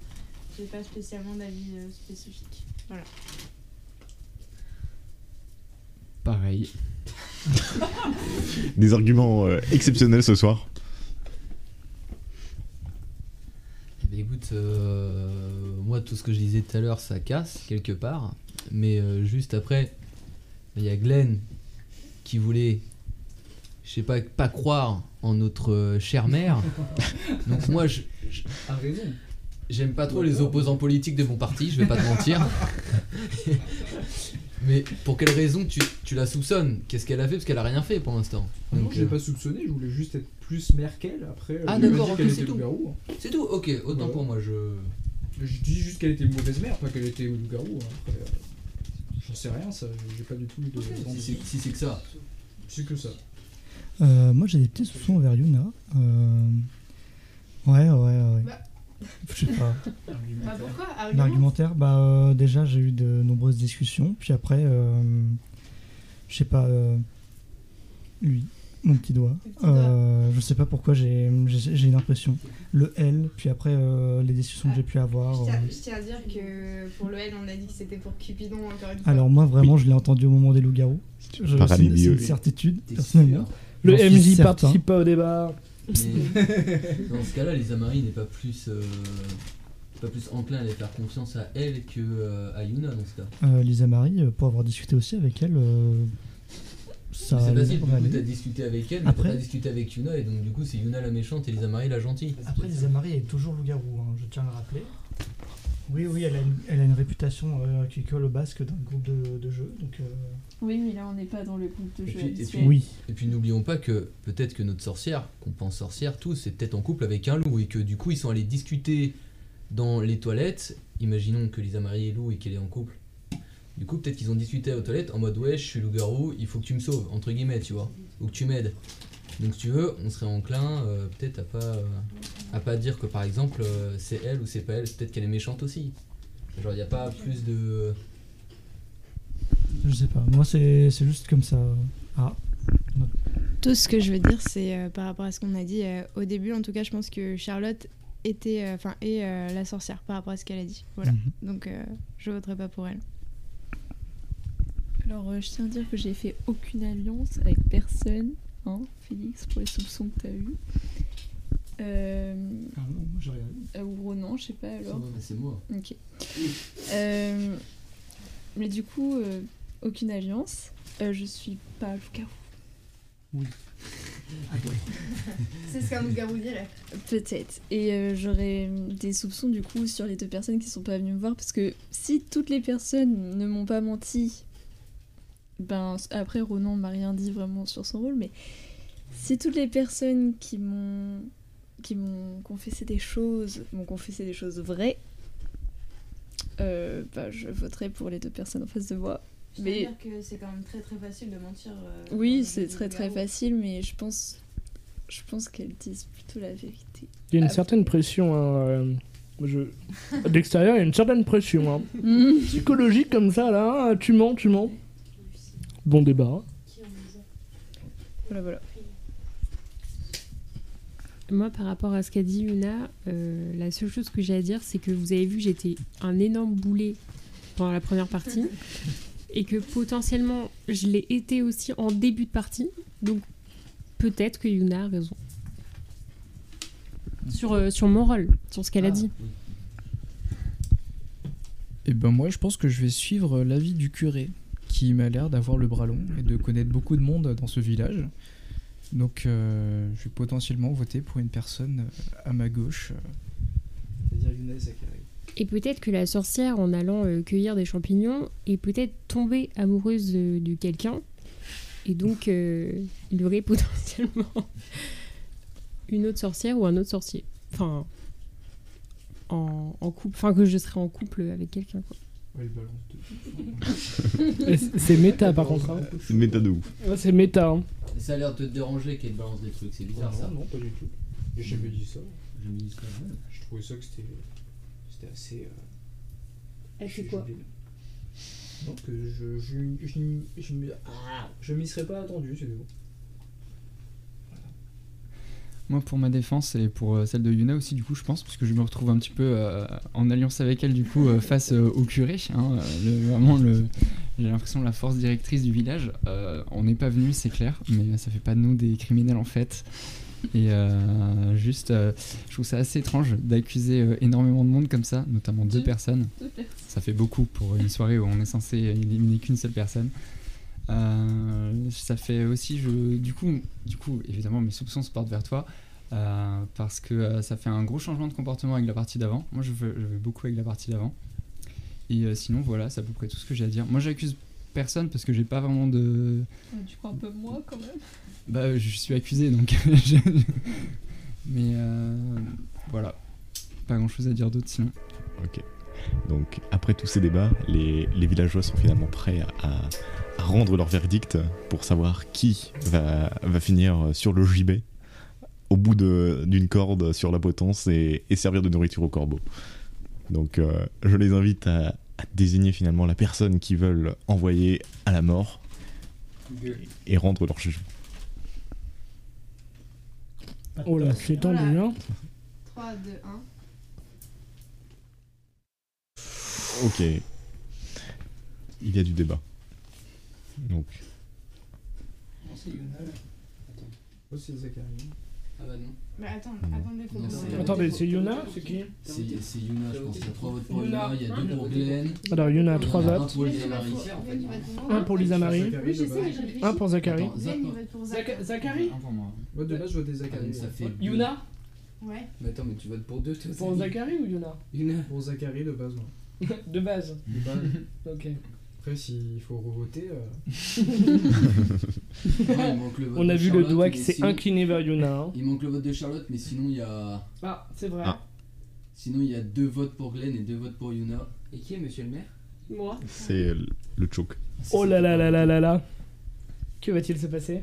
j'ai pas spécialement d'avis euh, spécifique. Voilà. Pareil. Des arguments euh, exceptionnels ce soir. Eh ben, écoute, euh, moi tout ce que je disais tout à l'heure ça casse quelque part, mais euh, juste après, il y a Glenn qui voulait, je sais pas, pas croire en notre chère mère. Donc moi je. je- A raison. J'aime pas trop les opposants politiques de mon parti, je vais pas te mentir. Mais pour quelle raison tu, tu la soupçonnes? Qu'est-ce qu'elle a fait? Parce qu'elle a rien fait pour l'instant. Non, Donc, je l'ai euh, pas soupçonné, je voulais juste être plus Merkel. Après, Ah d'accord, ok, c'est tout. loup-garou. C'est tout, ok, autant Ouais. pour moi, je. Je dis juste qu'elle était une mauvaise mère, pas qu'elle était loup-garou. hein. Après, euh, j'en sais rien, ça. J'ai pas du tout eu de. si c'est- si c'est que ça. C'est que ça. Euh, moi j'ai des petits soupçons envers Yuna. Euh, Ouais, ouais, ouais. Je sais pas. Bah pourquoi L'argumentaire, bah euh, déjà j'ai eu de nombreuses discussions, puis après, euh, je sais pas, euh, lui. Mon petit doigt. Euh, je sais pas pourquoi j'ai j'ai j'ai une impression. Le L, puis après euh, les discussions que j'ai pu avoir. Je tiens, euh. je tiens à dire que pour le L, on a dit que c'était pour Cupidon encore une fois. Alors moi vraiment je l'ai entendu au moment des loups-garous. Je- C'est une oui. certitude personnellement. Le J'en suis MJ certain. participe pas au débat. Mais dans ce cas-là, Lisa Marie n'est pas plus, euh, pas plus enclin à aller faire confiance à elle que euh, à Yuna dans ce cas. Euh, Lisa Marie, euh, pour avoir discuté aussi avec elle, euh, ça c'est a facile, du coup t'as discuté avec elle, mais Après- t'as pas discuté avec Yuna, et donc du coup c'est Yuna la méchante et Lisa Marie la gentille. Après, Lisa Marie est toujours loup-garou, hein, je tiens à le rappeler. Oui, oui, elle a une, elle a une réputation euh, qui colle au basque d'un groupe de, de jeu. Donc, euh, Oui, mais là on n'est pas dans le groupe de Et jeu puis, et puis, et puis n'oublions pas que peut-être que notre sorcière, qu'on pense sorcière tous, c'est peut-être en couple avec un loup et que du coup ils sont allés discuter dans les toilettes. Imaginons que Lisa Marie est loup et qu'elle est en couple. Du coup, peut-être qu'ils ont discuté aux toilettes en mode ouais, je suis loup-garou, il faut que tu me sauves, entre guillemets, tu vois, ou que tu m'aides. Donc, si tu veux, on serait enclin euh, peut-être à pas, euh, à pas dire que par exemple euh, c'est elle ou c'est pas elle, peut-être qu'elle est méchante aussi. Genre, il n'y a pas plus de. je sais pas, moi c'est c'est juste comme ça. Ah, non. Tout ce que je veux dire, c'est euh, par rapport à ce qu'on a dit euh, au début. En tout cas, je pense que Charlotte était, euh, enfin, est euh, la sorcière par rapport à ce qu'elle a dit. Voilà. Mhm. Donc, euh, je voterai pas pour elle. Alors, euh, je tiens à dire que j'ai fait aucune alliance avec personne, hein, Félix, pour les soupçons que t'as eu. Euh, Ah non, moi j'ai rien eu. euh, ou Ronan, je sais pas alors. Non, mais c'est moi. Ok. Euh, mais du coup, euh, aucune alliance. Euh, je suis pas loup-garou. Oui. c'est ce qu'un loup-garou dirait. Peut-être. Et euh, j'aurais des soupçons du coup sur les deux personnes qui sont pas venues me voir parce que si toutes les personnes ne m'ont pas menti, ben après Ronan m'a rien dit vraiment sur son rôle, mais si toutes les personnes qui m'ont qui m'ont confessé des choses m'ont confessé des choses vraies, euh, bah, je voterai pour les deux personnes en face de moi. Mais Mais dire que c'est quand même très très facile de mentir. euh, oui, c'est très très facile, mais je pense je pense qu'elles disent plutôt la vérité. Il y a une certaine pression. hein, euh, je... D'extérieur, il y a une certaine pression. hein. Mhm. Psychologique comme ça, là. hein, Tu mens, tu mens. Bon débat. Voilà, voilà. Moi, par rapport à ce qu'a dit Yuna, euh, la seule chose que j'ai à dire, c'est que vous avez vu, j'étais un énorme boulet pendant la première partie. et que potentiellement, je l'ai été aussi en début de partie. Donc, peut-être que Yuna a raison. Sur, euh, sur mon rôle, sur ce qu'elle a dit. Et ben moi, je pense que je vais suivre l'avis du curé, qui m'a l'air d'avoir le bras long et de connaître beaucoup de monde dans ce village. Donc, euh, je vais potentiellement voter pour une personne euh, à ma gauche, euh, c'est-à-dire Younes Zachary. Et peut-être que la sorcière, en allant euh, cueillir des champignons, est peut-être tombée amoureuse de, de quelqu'un. Et donc, euh, il y aurait potentiellement une autre sorcière ou un autre sorcier. Enfin, en, en couple. Enfin, que je serais en couple avec quelqu'un. quoi. Et c- C'est méta par contre. hein. C'est méta de ouf. Ouais, C'est méta. hein. Ça a l'air de te déranger qu'elle balance des trucs, c'est bizarre non, ça. non, pas du tout. J'ai jamais dit ça. Dis ça, ouais. Je trouvais ça que c'était c'était assez. euh, je- quoi que je, je, je, je, je, me- ah, je m'y serais pas attendu, c'est tout. Moi, pour ma défense et pour euh, celle de Yuna aussi, du coup, je pense, parce que je me retrouve un petit peu euh, en alliance avec elle, du coup, euh, face euh, au curé. hein, le- vraiment, le, j'ai l'impression la force directrice du village. On n'est pas venu, c'est clair, mais ça fait pas de nous des criminels en fait. Et juste, je trouve ça assez étrange d'accuser énormément de monde comme ça, notamment deux, Deux- personnes. deux personnes. Ça fait beaucoup pour une soirée où on est censé éliminer qu'une seule personne. Euh, ça fait aussi, je, du coup, du coup, évidemment, mes soupçons se portent vers toi euh, parce que euh, ça fait un gros changement de comportement avec la partie d'avant. Moi, je veux, je veux beaucoup avec la partie d'avant. Et euh, sinon, voilà, c'est à peu près tout ce que j'ai à dire. Moi, j'accuse personne parce que j'ai pas vraiment de. Tu crois un peu moi quand même Bah, je suis accusé donc. Mais euh, voilà, pas grand chose à dire d'autre sinon. Ok. Donc, après tous ces débats, les, les villageois sont finalement prêts à, à rendre leur verdict pour savoir qui va, va finir sur le gibet au bout de- d'une corde sur la potence et, et servir de nourriture aux corbeaux. Donc, euh, je les invite à, à désigner finalement la personne qu'ils veulent envoyer à la mort et rendre leur jugement. Oh là, c'est tendu, Voilà. hein 3, 2, 1. Ok. Il y a du débat. Donc, c'est Yuna là. Attends. Oh, c'est Zachary. Ah bah non. Mais attends, attendez qu'on voit. Attendez, c'est Yuna C'est qui C'est Yuna, je pense. Il y a 3 votes pour Yuna. Il y a 2 pour Glenn. Alors, Yuna a Il y en 3 un votes. pour Lisa Marie. Un pour Lisa Marie. Oui, je sais, mais j'ai réfléchi. Un pour Zachary. Vote. Zachary Un pour moi. Moi de base je Zachary. Ça fait deux. Yuna Ouais. Mais attends, mais tu votes pour 2 toi Pour. Zachary ou Yuna Yuna. Pour Zachary de base, moi. De base. De base. Ok. Après, s'il faut revoter. euh, Ouais, On a vu le doigt qui s'est sinon- incliné vers Yuna. hein. Il manque le vote de Charlotte, mais sinon il y a. Ah, c'est vrai. Ah. Sinon il y a 2 votes pour Glenn et 2 votes pour Yuna. Et qui est monsieur le maire? Moi. c'est le choke. Oh là là là là là là. Que va-t-il se passer?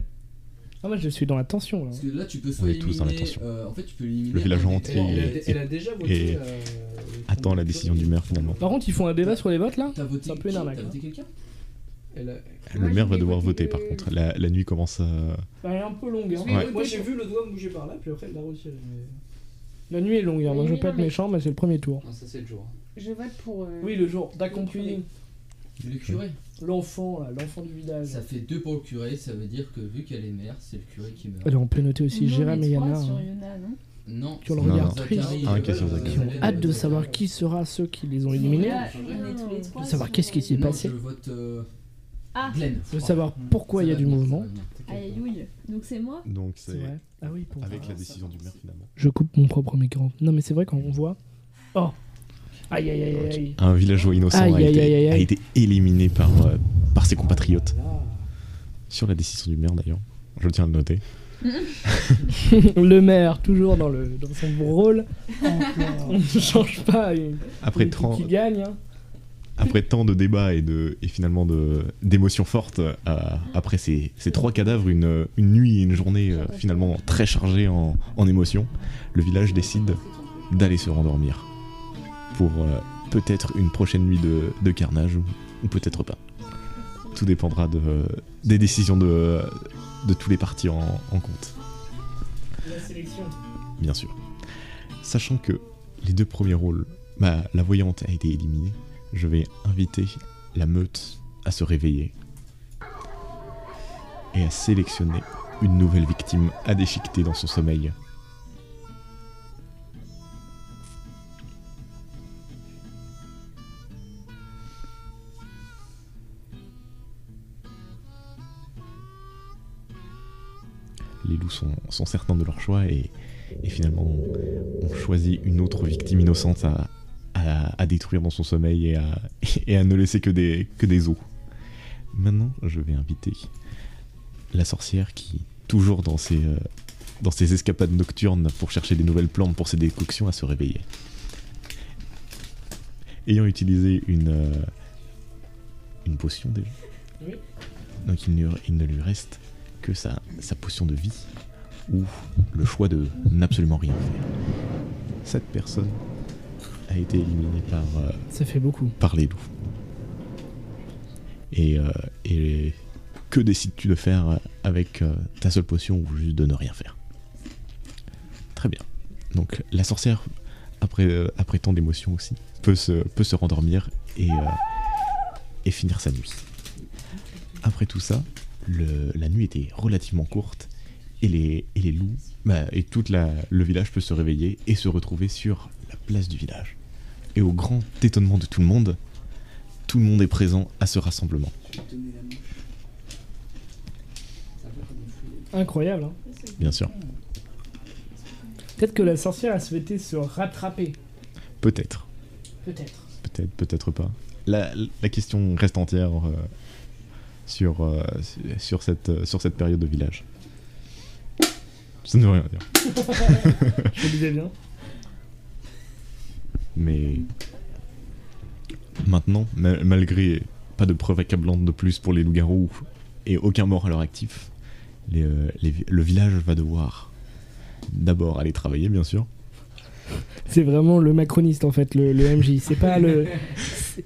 Ah, moi je suis dans la tension là. Parce que là tu peux On est tous dans la tension. euh, en fait tu peux éliminer. Le village un entier. Elle, a, elle déjà voté. et- euh, Attends la décision du maire finalement. Par contre, ils font un débat sur les votes là? T'as voté C'est un peu une qui? arnaque. T'as hein. voté quelqu'un? Elle a- Le Moi, maire va devoir voter voter par le- contre. La, la nuit commence à. Bah, elle est un peu longue. Hein. Ouais. Moi j'ai vu le doigt bouger par là, puis après il l'a retiré. mais- La nuit est longue, hein. moi je veux pas être méchant, mais c'est le premier tour. Non, ça c'est le jour. Je vote pour. euh, Oui, le jour d'accompli Le curé. L'enfant là, l'enfant du village. Ça fait 2 pour le curé, ça veut dire que vu qu'elle est mère, c'est le curé qui meurt. Alors on peut noter aussi Jérém et Yana non Non, qui ont le regard non. triste, Un euh, qui ont hâte de savoir qui sera ceux qui les ont éliminés, de savoir qu'est-ce qui s'est passé, Je vote euh, Ah, Glenn. de savoir pourquoi il y a du mouvement. aïe. Donc c'est moi Donc C'est c'est vrai. Ah oui, pour avec la décision du maire finalement. Je coupe mon propre micro. Non mais c'est vrai quand on voit. Oh Aïe aïe aïe aïe aïe. Un villageois innocent Aïe, a, aïe, été, aïe, aïe, a aïe. été éliminé par, euh, par ses compatriotes. Sur la décision du maire d'ailleurs. Je tiens à le noter. le maire, toujours dans, le, dans son rôle. on ne change pas. il- Après l'équipe 30, qui gagne. hein. après tant de débats et, de, et finalement de- d'émotions fortes, euh, après ces, ces trois cadavres, une, une nuit et une journée euh, finalement très chargées en, en émotions, le village décide d'aller se rendormir. Pour euh, peut-être une prochaine nuit de, de carnage ou, ou peut-être pas. Tout dépendra de, des décisions de, de tous les partis en, en compte, La sélection. bien sûr. Sachant que les deux premiers rôles, bah, la voyante a été éliminée, je vais inviter la meute à se réveiller et à sélectionner une nouvelle victime à déchiqueter dans son sommeil. Loups sont, sont certains de leur choix et, et finalement ont, ont choisi une autre victime innocente à, à, à détruire dans son sommeil et à, et à ne laisser que des, que des os. Maintenant, je vais inviter la sorcière qui, toujours dans ses, euh, dans ses escapades nocturnes pour chercher des nouvelles plantes pour ses décoctions, à se réveiller. Ayant utilisé une, euh, une potion déjà. Oui. Donc il ne lui reste que sa, sa potion de vie ou le choix de n'absolument rien faire. Cette personne a été éliminée par, euh, Ça fait beaucoup. par les loups. Et, euh, et que décides-tu de faire avec euh, ta seule potion ou juste de ne rien faire? Très bien. Donc la sorcière, après, euh, après tant d'émotions aussi, peut se, peut se rendormir et, euh, et finir sa nuit. Après tout ça, le- la nuit était relativement courte et les, et les loups, bah, et tout le village peut se réveiller et se retrouver sur la place du village. Et au grand étonnement de tout le monde, tout le monde est présent à ce rassemblement. Incroyable. Hein. Bien sûr. Peut-être que la sorcière a souhaité se rattraper. Peut-être. Peut-être. Peut-être, peut-être pas. La, la question reste entière euh, sur, euh, sur, cette, euh, sur cette période de village. Ça ne veut rien dire. Je le disais bien. Mais maintenant, ma- malgré pas de preuves accablantes de plus pour les loups-garous et aucun mort à leur actif, les, euh, les le village va devoir d'abord aller travailler, bien sûr. C'est vraiment le macroniste en fait, le, le MJ. C'est pas le. c'est-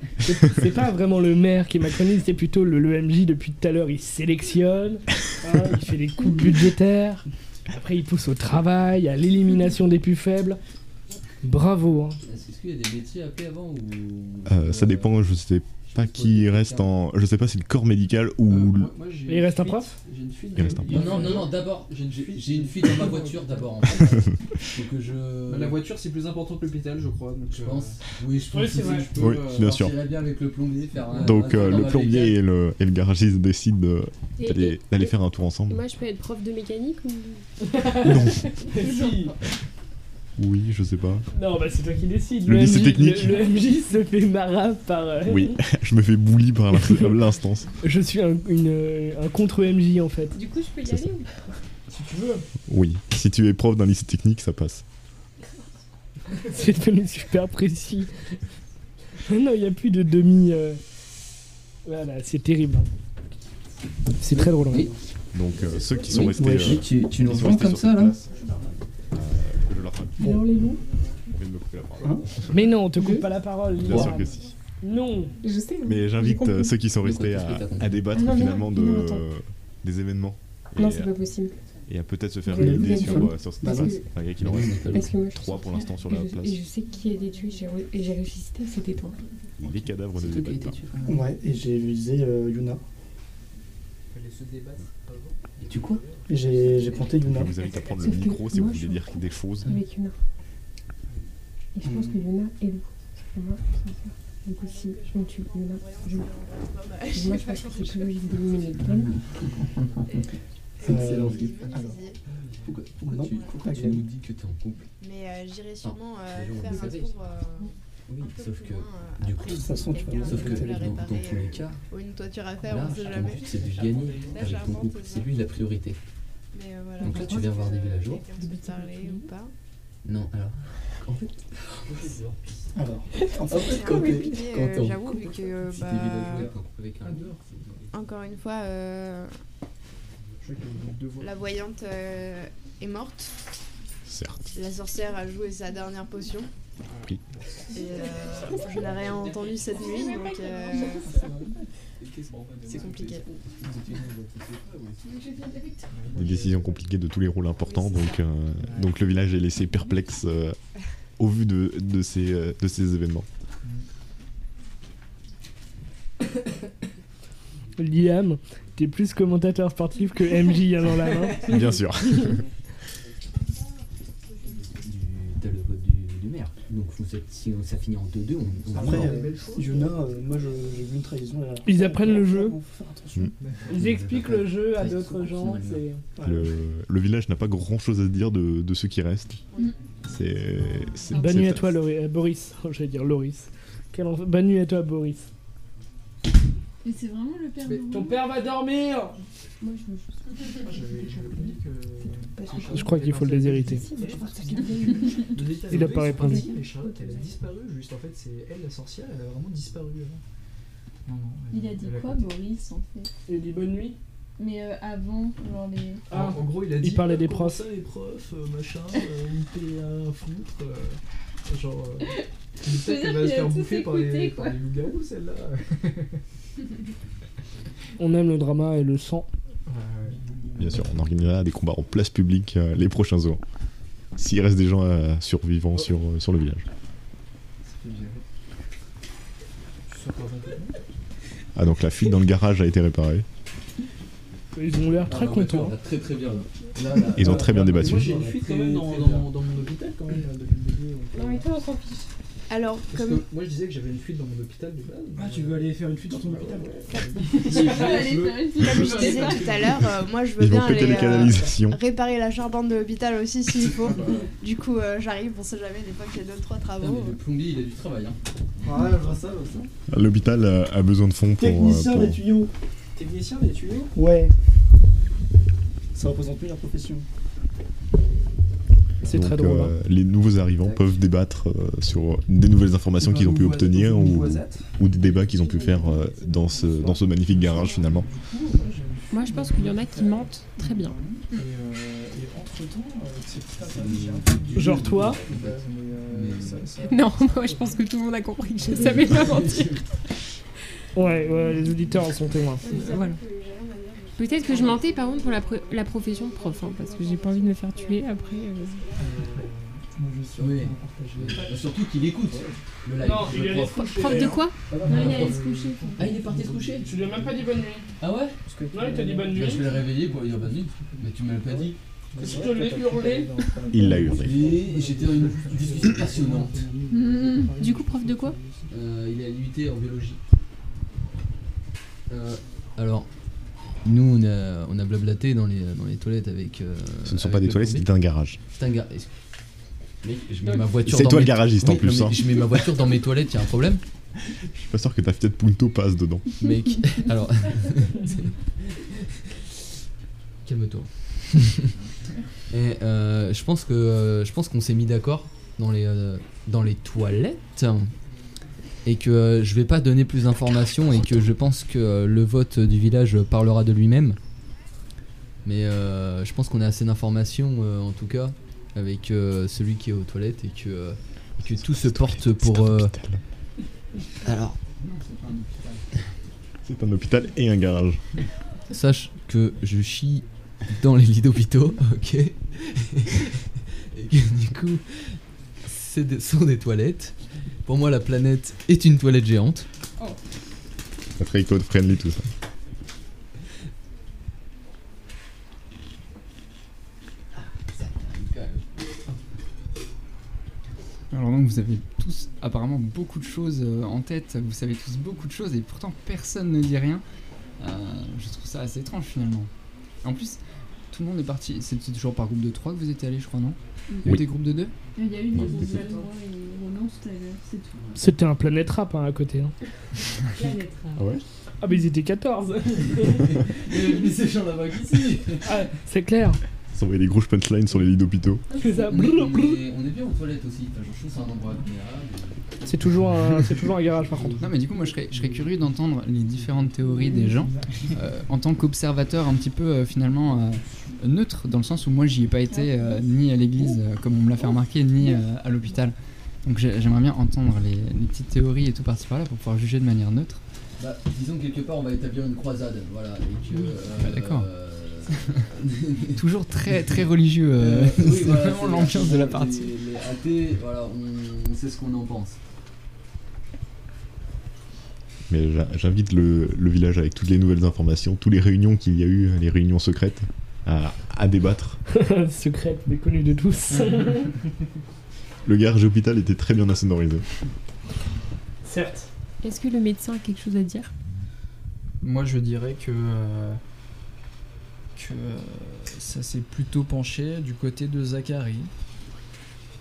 C'est pas vraiment le maire qui est macroniste, c'est plutôt le, le MJ depuis tout à l'heure. Il sélectionne, hein, il fait les coupes budgétaires, Après, il pousse au travail, à l'élimination des plus faibles. Bravo. hein. Est-ce qu'il y a des métiers appelés avant ou... Euh, ça dépend, je sais pas qui reste en. Je sais pas si le corps médical ou. le- Et il reste un prof J'ai une fuite. Il reste un Non, non, non, non, d'abord, j'ai une, j'ai une fuite dans ma voiture d'abord. En fait. Je. Bah, La voiture, c'est plus important que l'hôpital, je crois. Donc, Je euh, pense. Oui, je pense Oui, c'est que vrai. je peux. Oui, euh, bien sûr. bien avec le plombier faire un. Donc euh, le plombier et le, et le garagiste décident d'aller faire un tour ensemble. Moi, je peux être prof de mécanique ou. Non. Si. Oui, je sais pas. Non, bah c'est toi qui décides. Le lycée MJ technique. Le, le MJ se fait marave par. euh, Oui, je me fais bouli par l'in- l'instance. Je suis un, une, un contre-MJ en fait. Du coup, je peux y aller ou pas? Si tu veux. Oui, si tu es prof d'un lycée technique, ça passe. C'est devenu super précis. non, il n'y a plus de demi. euh, Voilà, c'est terrible. hein. C'est très drôle. hein. Donc euh, ceux qui sont Oui, restés. ouais, euh, tu- tu nous restés comme ça, là place, euh, que je leur fasse. Alors les loups On vient de me couper la parole. Mais non, on te coupe pas la parole. Bien sûr que si. Non. Je sais. Mais j'invite euh, ceux qui sont De restés à, à débattre Ah non, finalement non, de, non, des événements. Non, Et, c'est euh, pas possible. Et à peut-être se faire une idée sur, euh, sur cette Parce place. que- Enfin, il y a qu'il en reste mais pas Parce que moi, je suis trois pour sorcière, l'instant sur et la je- place. Et je sais qui a été tué, et j'ai réussi, c'était toi. Les cadavres qui tué, frère. Ouais, et j'ai visé euh, Yuna. fallait se débattre avant. Et tu quoi Et j'ai j'ai planté Yuna. Je vous invite à prendre le micro si vous voulez je- dire des choses. Avec Yuna. Et je pense que Yuna est loup. Et moi, c'est ça. Du coup, si on tue Yuna, je Moi, je pense que c'est plus logique d'éliminer Glenn. Excellent. Euh, alors, Pourquoi, tu, pourquoi nous dis que t'es en couple? Mais euh, j'irai sûrement euh, faire le un tour. Euh, Oui, sauf que loin, euh, du coup, de toute façon, tu vas sauf que la dans, dans tous les euh, cas, ou une toiture à faire, là, on sait ton jamais. but c'est de gagner Là, avec ton couple. C'est lui la priorité. Mais euh, voilà. Donc là, tu viens voir des villageois. Peut te parler ou pas. Non, alors. En fait, alors, en en fait, quand t'es- compliqué, quand euh, j'avoue, vu que, euh, si bah, avec un Encore une fois, euh, la voyante euh, est morte. Certes. La sorcière a joué sa dernière potion. Oui. Et euh, je n'ai rien entendu cette nuit, donc euh, c'est compliqué. Des décisions compliquées de tous les rôles importants, donc, euh, donc le village est laissé perplexe euh, au vu de, de, ces, de ces événements. Liam, t'es plus commentateur sportif que MJ dans la main. Bien sûr. Donc vous êtes- si ça finit en 2-2, on, on Après, euh, Yuna, euh, moi j'ai vu une trahison. a- Ils apprennent le jeu. Mm. Ils expliquent le jeu à d'autres gens. Le, le village n'a pas grand chose à se dire de, de ceux qui restent. C'est. c'est- Bonne nuit à toi, euh, Boris. J'allais dire Loris. Quel enf- Bonne nuit à toi, Boris. Mais c'est vraiment le père de Ton père va dormir Moi, je veux juste. Ah, J'avais j'avais pas dit que. Je crois qu'il faut le déshériter. Mais Il Il a pas répondu. Mais Charlotte, elle a disparu juste. En fait, c'est elle la sorcière, elle a vraiment disparu. avant. Non, non. Il a dit quoi. Boris, en fait? Il dit bonne nuit Mais euh, avant, genre les. Ah, en gros, il a il dit. parlait des profs. ça, les profs, euh, machin, euh, me un foutre. euh, genre. euh, Peut-être qu'elle va se a faire bouffer les, par les loups-garous, celle-là. On aime le drama et le sang. Bien sûr, on organisera des combats en place publique euh, les prochains jours. S'il reste des gens euh, survivants sur, euh, sur le village. Ah, donc la fuite dans le garage a été réparée. Ils ont l'air très Ah, contents. toi, Très très bien. Là, là, Ils ont très bien débattu. Moi, j'ai une Très, fuite quand très même dans, bien. dans, dans mon hôpital, quand même, depuis le début. donc, Non, mais toi, on s'en fiche. Alors, Parce comme que moi, je disais que j'avais une fuite dans mon hôpital de base. Ah, tu veux aller faire une fuite dans ton hôpital Allez, faire une fille, Comme je je sais disais tout à l'heure, euh, moi je veux Ils bien aller les euh, réparer la charbonne de l'hôpital aussi s'il faut. du coup, euh, j'arrive, on sait jamais, des fois qu'il y a deux trois Putain, travaux. mais le plombier, il a du travail. Hein. Ouais, je vois ça, ça. L'hôpital a besoin de fonds pour. euh, Technicien pour- des tuyaux. Technicien des tuyaux Ouais. Ça représente mieux la profession. C'est Donc, très drôle. euh, les nouveaux arrivants peuvent débattre euh, sur des nouvelles informations qu'ils ont pu obtenir ou, ou des débats qu'ils ont pu faire euh, dans, ce, dans ce magnifique garage finalement. Moi, je pense qu'il y en a qui mentent très bien. Genre toi Non, moi, je pense que tout le monde a compris que je savais pas mentir. Ouais, ouais, les auditeurs en sont témoins. Voilà. Peut-être que je mentais par contre pour la, pro- la profession de prof, hein, parce que j'ai pas envie de me faire tuer après. euh. Oui. Surtout qu'il écoute le live. Non, il le est allé prof. se coucher, Prof de quoi? Ah, Non, il est allé se coucher. Ah, il est parti se coucher? Tu lui as même pas dit bonne nuit. Ah ouais? Non, il t'a dit bonne Bah, nuit. Je vais le réveiller pour lui dire vas-y. Mais tu m'as pas dit. Parce que je l'ai hurlé. Il l'a hurlé. Et j'étais dans une discussion passionnante. Hmm, Du coup, prof de quoi? Euh, il est à l'UT en biologie. Euh, alors, nous on a, on a blablaté dans les, dans les toilettes avec. euh, Ce ne sont pas des le toilettes, c'est un garage. C'est un garage. Mec, je mets ma voiture. C'est toi le garagiste, en plus, hein. Je mets ma voiture dans mes toilettes, y a un problème? Je suis pas sûr que ta Fiat Punto passe dedans. Mec, alors. Calme-toi. Et euh, je pense que euh, je pense qu'on s'est mis d'accord dans les euh, dans les toilettes et que euh, je vais pas donner plus d'informations et que je pense que euh, le vote du village parlera de lui-même. Mais euh, je pense qu'on a assez d'informations euh, en tout cas avec euh, celui qui est aux toilettes et que euh, et que tout se porte pour. euh, Alors, C'est un hôpital et un garage. Sache que je chie dans les lits d'hôpitaux, ok? Et que du coup, des- sont des toilettes. Pour moi, la planète est une toilette géante. Pas très code-friendly tout ça. Alors donc vous avez tous apparemment beaucoup de choses euh, en tête, vous savez tous beaucoup de choses et pourtant personne ne dit rien. Euh, je trouve ça assez étrange finalement. En plus, tout le monde est parti. C'est c'est toujours par groupe de 3 que vous étiez allés, je crois, non? Il y a eu Oui. des groupes de 2 Il y a eu des groupes de moi et Ronan tout à l'heure, c'est tout. C'était un planète rap hein, à côté. hein. Planète Rap. Ah ouais? Ah, mais ils étaient 14. Mais ces gens là-bas qu'ici Ah, c'est clair. S'envoyer des grosses punchlines sur les lits d'hôpitaux. C'est ça. Brrr. mais on est bien aux toilettes aussi. Enfin, je trouve que c'est un endroit agréable. C'est toujours, un, c'est toujours un garage par contre. Non mais du coup moi je serais, je serais curieux d'entendre les différentes théories des gens euh, en tant qu'observateur un petit peu euh, finalement euh, neutre dans le sens où moi j'y ai pas été euh, ni à l'église euh, comme on me l'a fait remarquer ni euh, à l'hôpital. Donc j'ai- j'aimerais bien entendre les, les petites théories et tout par-ci par-là pour pouvoir juger de manière neutre. Bah, disons que quelque part, on va établir une croisade. Voilà. Et que. Ah, d'accord. Toujours très très religieux, euh, Euh, oui, c'est voilà, vraiment l'ambiance de la partie. Les, athées, voilà, on, on sait ce qu'on en pense. Mais j'invite le, le village avec toutes les nouvelles informations, toutes les réunions qu'il y a eu, les réunions secrètes, à, à débattre. Secrète, mais connue de tous. Le garage hôpital était très bien insonorisé. Certes. Est-ce que le médecin a quelque chose à dire? Moi, je dirais que, euh, que euh, ça s'est plutôt penché du côté de Zachary.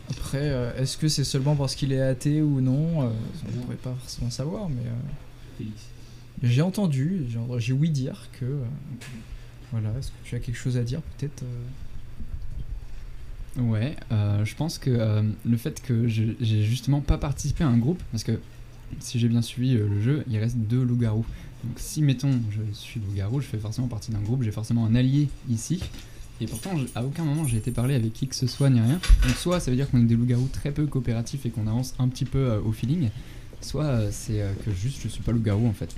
Après, euh, est-ce que c'est seulement parce qu'il est athée ou non euh, On ne pourrait pas forcément savoir, mais j'ai entendu, j'ai- ouï dire que. euh, voilà, est-ce que tu as quelque chose à dire peut-être euh Ouais, euh, je pense que le fait que j'ai justement pas participé à un groupe, parce que si j'ai bien suivi le jeu, il reste deux loups-garous. Donc si, mettons, je suis loup-garou, je fais forcément partie d'un groupe, j'ai forcément un allié ici. Et pourtant, à aucun moment j'ai été parlé avec qui que ce soit ni rien. Donc soit ça veut dire qu'on est des loups-garous très peu coopératifs et qu'on avance un petit peu euh, au feeling, soit euh, c'est euh, que juste je suis pas loup-garou en fait.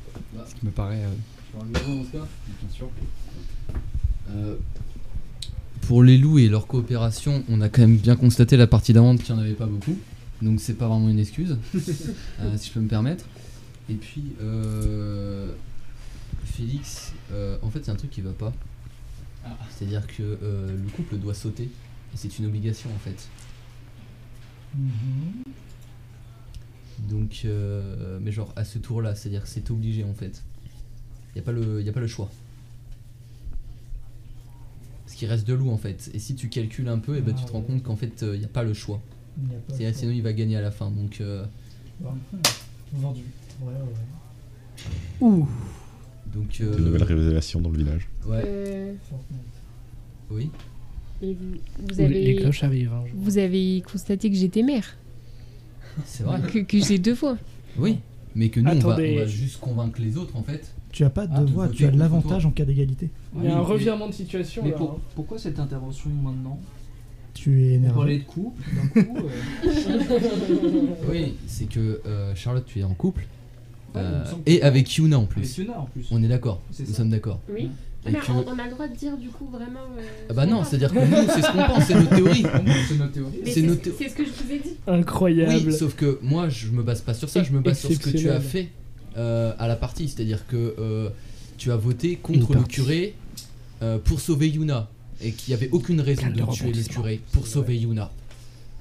Ce qui me paraît... euh, Tu vois le garou dans ce cas Bien sûr. Euh, pour les loups et leur coopération, on a quand même bien constaté la partie d'avant qu'il n'y en avait pas beaucoup. Donc c'est pas vraiment une excuse, euh, si je peux me permettre. Et puis, euh, Félix, euh, en fait, c'est un truc qui va pas. C'est-à-dire que euh, le couple doit sauter. Et c'est une obligation en fait. Donc, euh, mais genre à ce tour-là, c'est-à-dire que c'est obligé en fait. Il n'y a, pas le- y a pas le choix. Parce qu'il reste deux loups en fait. Et si tu calcules un peu, et ben, tu te rends compte qu'en fait, il n'y a pas le choix. Il y a pas le C'est- choix. Sinon, il va gagner à la fin. Donc, Vendu. Ouais, ouais. Ouh. donc euh, nouvelles révélations dans le village. Ouais. Euh, Oui. et vous, avez, les cloches arrivent, hein, vous avez constaté que j'étais mère. C'est vrai. Que, que j'ai deux fois. Oui. Mais que nous, on va, on juste convaincre les autres en fait. Tu as pas de Ah, de voix, tu as de l'avantage en cas d'égalité. Il y a un revirement de situation. Mais là, pour- hein. pourquoi cette intervention maintenant Tu es On parlait énervé. de couple, d'un coup. euh, Oui, c'est que euh, Charlotte, tu es en couple. Et que- avec Yuna en plus. Avec Yuna, en plus. On est d'accord. Nous sommes d'accord. Oui. Et Mais on, on a le droit de dire du coup vraiment. euh, Ah bah non, c'est-à-dire que nous, c'est ce qu'on pense, c'est notre théorie. C'est notre théorie. C'est notre ce que je vous ai dit. Incroyable. Oui, sauf que moi, je me base pas sur ça, je me base sur ce que tu as fait euh, à la partie. C'est-à-dire que euh, tu as voté contre le curé euh, pour sauver Yuna. Et qu'il n'y avait aucune raison Quel de tuer le curé pour sauver Yuna.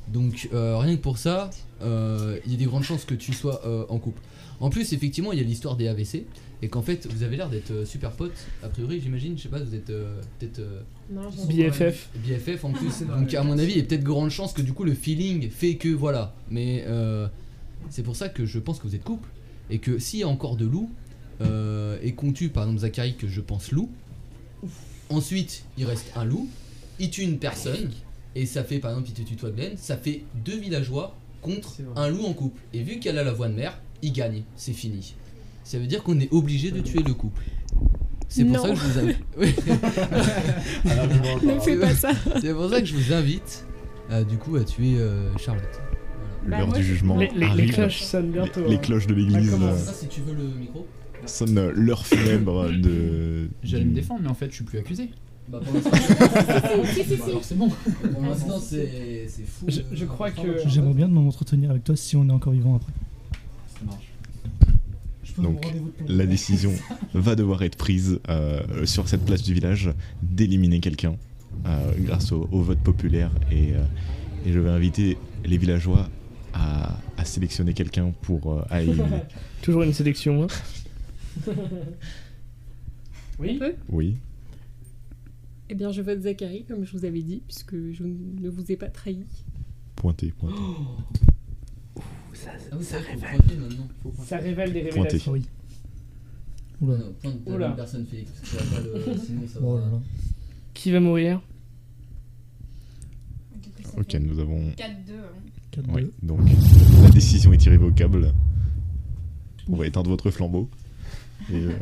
Donc euh, rien que pour ça, euh, il y a des grandes chances que tu sois euh, en couple. En plus, effectivement, il y a l'histoire des AVC. Et qu'en fait, vous avez l'air d'être euh, super potes. A priori, j'imagine, je sais pas, vous êtes euh, peut-être. euh, BFF. BFF en plus. Donc à mon avis, il y a peut-être grande chance que du coup le feeling fait que voilà. Mais euh, c'est pour ça que je pense que vous êtes couple et que s'il y a encore de loup euh, et qu'on tue par exemple Zachary que je pense loup, ensuite il reste un loup, il tue une personne et ça fait par exemple il te tue toi Glenn, ça fait deux villageois contre un loup en couple. Et vu qu'elle a la voix de mère, il gagne, c'est fini. Ça veut dire qu'on est obligé de tuer le couple. C'est pour Non. ça que je vous invite. Oui. Alors, je m'en Ne parle. fais pas ça. C'est pour ça que je vous invite euh, du coup à tuer euh, Charlotte. Bah, L'heure moi, du jugement Les, les- les arrive. cloches sonnent bientôt. Les, les hein. cloches de l'église Ça euh, Ça, si tu veux le micro. sonnent euh, l'heure funèbre de. J'allais du- me défendre, mais en fait, je suis plus accusé. Bah pour l'instant, Si, si, si. Alors c'est bon. pour l'instant, c'est c'est fou. Je, je crois que. J'aimerais bien m'entretenir avec toi si on est encore vivant après. Ça marche. Donc, La décision va devoir être prise euh, sur cette place du village d'éliminer quelqu'un euh, grâce au, au vote populaire et, euh, et je vais inviter les villageois à, à sélectionner quelqu'un pour euh, à éliminer. Toujours une sélection. hein. oui. Oui. Eh bien, je vote Zachary, comme je vous avais dit, puisque je ne vous ai pas trahi. Pointé, pointé. Ça, Ah oui, ça révèle. Ça révèle des Pointé. révélations. Oui. Oula. Non, pointe Oula. bonne personne, Félix. parce que ça va pas le- Sinon, ça va. Oh là là. Qui va mourir? Ok, nous avons. 4-2. 4 Oui, donc la décision est irrévocable. On va éteindre votre flambeau. Et, euh,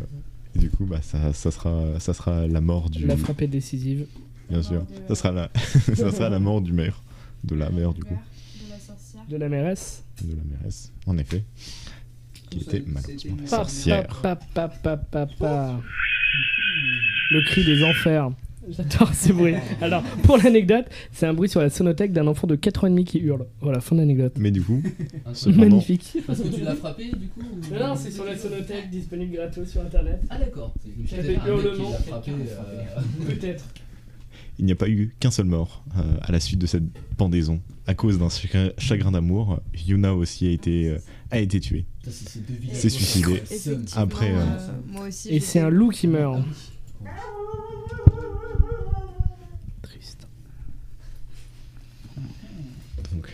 et du coup, bah, ça, ça, sera, ça sera la mort du. La frappe est décisive. Bien sûr. Ça sera la, ça sera la mort du maire. De la mère, du coup. De la sorcière. De la mairesse. De la mairesse, en effet. Qui était malheureusement la sorcière. pa, pa, pa, pa, pa. Le cri des enfers. J'adore ces bruits. Alors, pour l'anecdote, c'est un bruit sur la sonothèque d'un enfant de 4 ans et demi qui hurle. Voilà, fin d'anecdote. Mais du coup, cependant, Magnifique. Parce que tu l'as frappé du coup ou- Non, non, c'est sur la sonothèque disponible gratos sur internet. Ah d'accord. J'avais hurlement. euh, Peut-être. il n'y a pas eu qu'un seul mort euh, à la suite de cette pendaison. À cause d'un chagrin, d'amour, Yuna aussi a été, euh, a été tuée. C'est s'est suicidé. Après, euh, euh, moi aussi. Et c'est un loup qui meurt. Ah. Donc,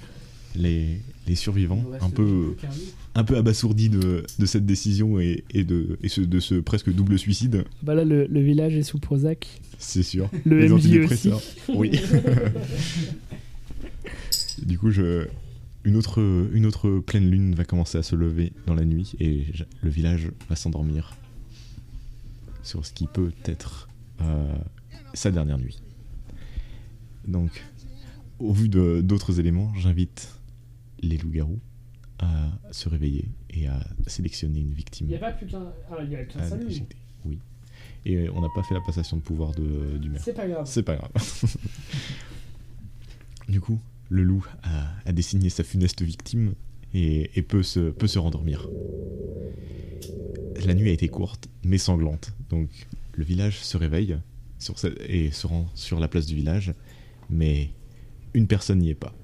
les, les survivants, un peu, un peu abasourdis de, de cette décision et, et de, et ce, de ce presque double suicide, Bah là, le, le village est sous Prozac. c'est sûr. Le Les MJ aussi. antidépresseurs. Oui. du coup, je, une, autre, une autre pleine lune va commencer à se lever dans la nuit et je- le village va s'endormir sur ce qui peut être euh, sa dernière nuit. Donc, au vu de- d'autres éléments, j'invite les loups-garous à se réveiller et à sélectionner une victime. Il n'y a pas plus qu'un. Ah, il y a qu'un loup. déjecter. Oui. Et euh, on n'a pas fait la passation de pouvoir de, du maire. C'est pas grave. C'est pas grave. du coup, le loup a, a désigné sa funeste victime et, et peut, se, peut se rendormir. La nuit a été courte, mais sanglante. Donc, le village se réveille sur cette- et se rend sur la place du village, mais une personne n'y est pas.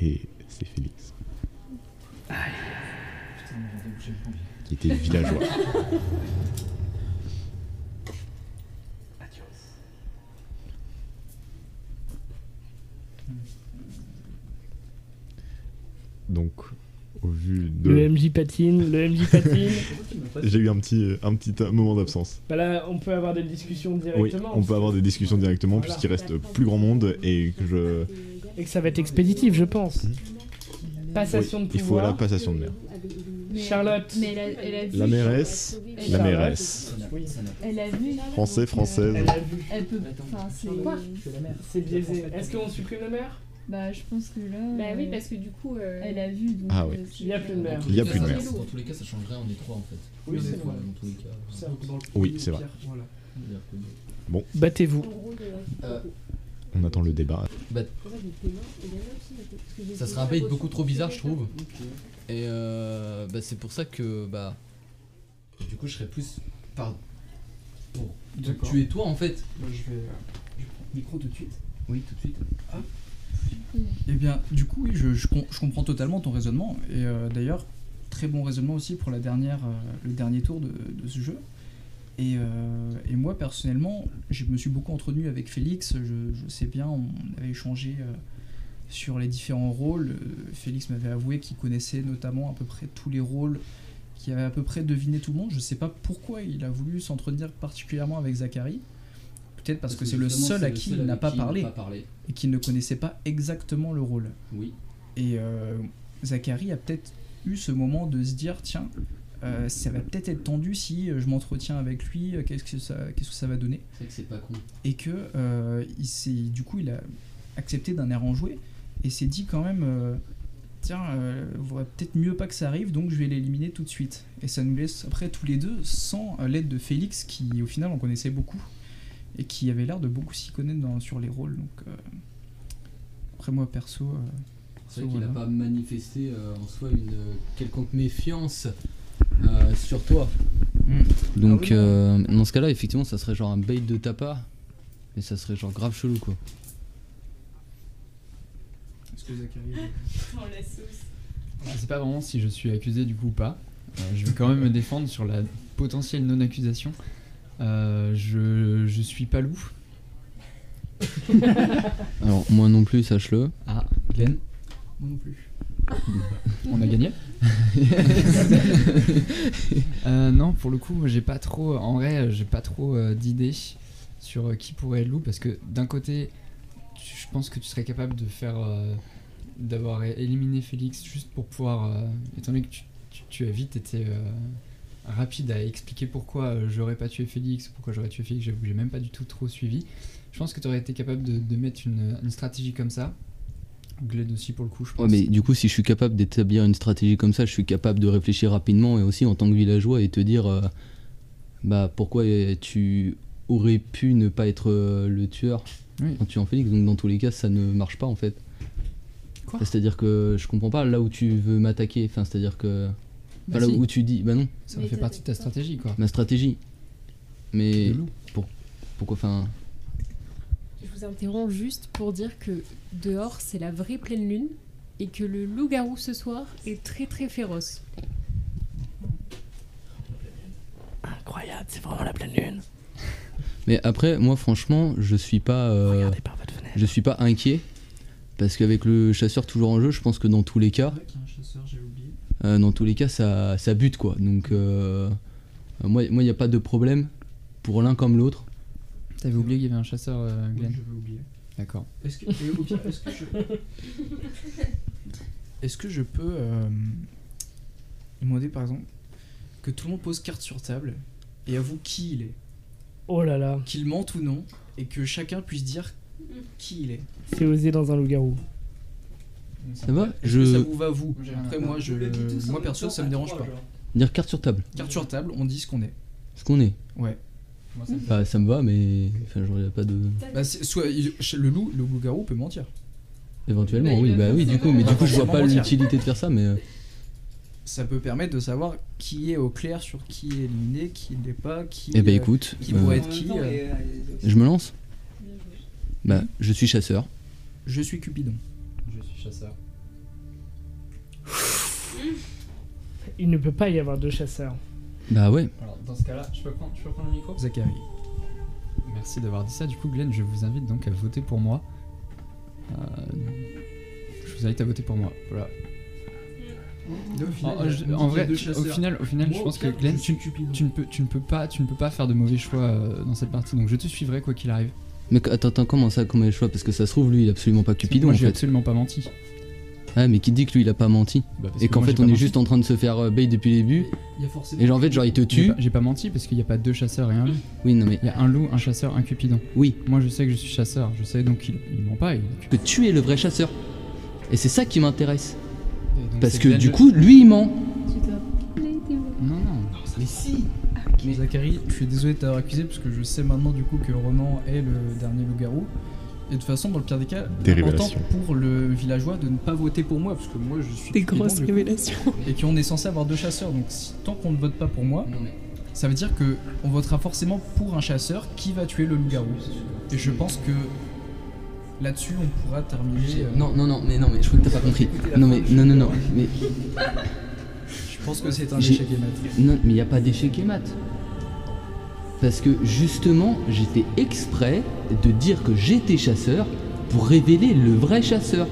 Et c'est Félix, qui était villageois. Donc, au vu de. Le MJ patine, le MJ patine. J'ai eu un petit, un petit moment d'absence. bah là, on peut avoir des discussions Oui, directement. on peut avoir des discussions directement Voilà. puisqu'il reste plus grand monde et que je. Et que ça va être expéditif, je pense. Passation Oui, de il faut pouvoir. la passation de mer. Mais- Charlotte. Mais elle a, elle a vu. La mairesse, la mairesse. Elle a vu. Français, française. Elle a vu. Elle peut. Enfin, c'est. Quoi C'est biaisé. Est-ce qu'on supprime le maire? Bah, je pense que là. Bah oui, euh, parce que du coup. euh, Elle a vu. Donc, Ah oui. euh, Il n'y a plus de maire. Il y a plus de mer. Dans tous les cas, ça changerait en est trois en fait. Oui, c'est vrai. Dans tous les cas. C'est un peu Oui, c'est vrai. Voilà. Bon, Battez-vous. On attend le débat. Bah, ça serait un bait beaucoup trop bizarre, je trouve. Et euh, bah, c'est pour ça que bah du coup je serais plus par pour tuer toi en fait. Moi, je vais, euh, je prends le micro tout de suite. Oui, tout de suite. Eh bien, du coup, oui, je, je com- je comprends totalement ton raisonnement. Et euh, d'ailleurs, très bon raisonnement aussi pour la dernière, euh, le dernier tour de, de ce jeu. Et, euh, et moi, personnellement, je me suis beaucoup entretenu avec Félix. Je, je sais bien, on avait échangé euh, sur les différents rôles. Euh, Félix m'avait avoué qu'il connaissait notamment à peu près tous les rôles, qu'il avait à peu près deviné tout le monde. Je ne sais pas pourquoi il a voulu s'entretenir particulièrement avec Zachary. Peut-être parce, Parce que, que c'est le seul à qui seul il n'a pas parlé, et qui ne connaissait pas exactement le rôle. Oui. Et euh, Zachary a peut-être eu ce moment de se dire tiens, euh, ça va peut-être être tendu si euh, je m'entretiens avec lui, euh, qu'est-ce que ça, qu'est-ce que ça va donner C'est vrai que c'est pas con. Et que euh, il du coup, il a accepté d'un air enjoué et s'est dit quand même euh, tiens, vaudrait peut-être mieux pas que ça arrive, donc je vais l'éliminer tout de suite. Et ça nous laisse après tous les deux sans l'aide de Félix qui au final en connaissait beaucoup et qui avait l'air de beaucoup s'y connaître dans- sur les rôles. Donc après moi perso. C'est vrai qu'il n'a pas manifesté euh, en soi une quelconque méfiance euh, sur toi. Mm. Donc Ah oui, euh, dans ce cas-là, effectivement, ça serait genre un bait de ta part. Mais ça serait genre grave chelou quoi. Est-ce que Zachary. Je sais pas vraiment si je suis accusé du coup ou pas. Euh, je vais quand même me défendre sur la potentielle non-accusation. Euh, je, je suis pas loup. Alors moi non plus, sache-le. Ah, Glenn? Moi non plus. On a gagné Euh, Non, pour le coup, j'ai pas trop. En vrai, j'ai pas trop euh, d'idées sur euh, qui pourrait être loup parce que d'un côté, je pense que tu serais capable de faire. d'avoir éliminé Félix juste pour pouvoir. étant donné que tu, as vite été rapide à expliquer pourquoi j'aurais pas tué Félix ou pourquoi j'aurais tué Félix, j'ai même pas du tout trop suivi. Je pense que tu aurais été capable de, mettre une stratégie comme ça. Gled aussi pour le coup, je pense. Ouais, mais du coup, si je suis capable d'établir une stratégie comme ça, je suis capable de réfléchir rapidement et aussi en tant que villageois et te dire euh, bah pourquoi tu aurais pu ne pas être euh, le tueur Oui. en tuant Félix? Donc dans tous les cas, ça ne marche pas en fait. Quoi? C'est-à-dire que je comprends pas là où tu veux m'attaquer. Enfin, c'est-à-dire que Bah enfin, là si. où tu dis bah non, Ça fait partie de ta stratégie quoi. ma stratégie. Mais De loup. pour, pourquoi enfin vous interromps juste pour dire que dehors c'est la vraie pleine lune et que le loup-garou ce soir est très très féroce. Incroyable, c'est vraiment la pleine lune. Mais après, moi, franchement, je suis pas. euh, je suis pas inquiet. Parce qu'avec le chasseur toujours en jeu, je pense que dans tous les cas, qu'il y a un chasseur, j'ai oublié. euh, dans tous les cas, ça, ça bute quoi. Donc, euh, moi, il n'y a pas de problème pour l'un comme l'autre. T'avais oublié qu'il y avait un chasseur, euh, Glenn j'avais oublié. D'accord. Est-ce que, est-ce que je. Est-ce que je peux euh, demander par exemple que tout le monde pose carte sur table et avoue qui il est? Oh là là, Qu'il mente ou non et que chacun puisse dire qui il est. c'est osé dans un loup-garou. Ça va? Je ça vous va vous? Après moi je moi perso ça me dérange pas. dire carte sur table. Carte sur table, on dit ce qu'on est. Ce qu'on est. Ouais. Bah, ça me va, mais enfin, genre, y a pas de. Bah, c'est- soit il- le loup, le loup-garou peut mentir. Éventuellement, Bah, oui, bah oui, du coup, mais du coup, je vois pas forcément mentir. l'utilité de faire ça, mais. euh, Ça peut permettre de savoir qui est au clair sur qui est éliminé, qui ne l'est pas, qui. Eh ben, euh, écoute, Qui euh, pourrait être qui. euh, Je me lance Bah, je suis chasseur. Je suis Cupidon. Je suis chasseur. Il ne peut pas y avoir deux chasseurs. Bah ouais. Alors, dans ce cas-là, je peux prendre, je peux prendre le micro Zachary. Merci d'avoir dit ça. Du coup, Glenn, je vous invite donc à voter pour moi. Euh, je vous invite à voter pour moi. Voilà. En, je- en vrai, au final, au final, je pense que Glenn, tu, tu ne peux, tu ne peux pas, tu ne peux pas faire de mauvais choix euh, dans cette partie. Donc, je te suivrai quoi qu'il arrive. Mais attends, attends, comment ça, comment les choix? Parce que ça se trouve, lui, il est absolument pas Cupidon Moi, j'ai absolument pas menti. Ah, mais qui dit que lui, il a pas menti Bah, Et que qu'en fait, on est menti. juste en train de se faire euh, bait depuis le début. Il y a forcément- Et genre, en fait, genre, il te tue. j'ai pas menti parce qu'il n'y a pas deux chasseurs et un loup. Oui, non, mais. Il y a un loup, un chasseur, un cupidon. Oui. Moi, je sais que je suis chasseur. Je sais donc qu'il il ment pas. il- Que tu es le vrai chasseur. Et c'est ça qui m'intéresse. Parce que du le- coup, lui, il ment. Tu dois plaider. Non, non. Mais si Zachary, je suis désolé de t'avoir accusé parce que je sais maintenant du coup que Ronan est le dernier loup-garou. Et de toute façon, dans le pire des cas, Des révélations. pour le villageois de ne pas voter pour moi parce que moi je suis Des grosses coup, révélations. Et qu'on est censé avoir deux chasseurs. Donc si- tant qu'on ne vote pas pour moi, ça veut dire que on votera forcément pour un chasseur qui va tuer le loup-garou. Et je pense que là-dessus on pourra terminer. euh, Non, non, non, mais non, mais je crois que t'as pas compris. Non, mais non, non, non, mais Je pense que c'est un échec et mat. Non, mais il n'y a pas d'échec et mat. Parce que justement, j'étais exprès de dire que j'étais chasseur pour révéler le vrai chasseur.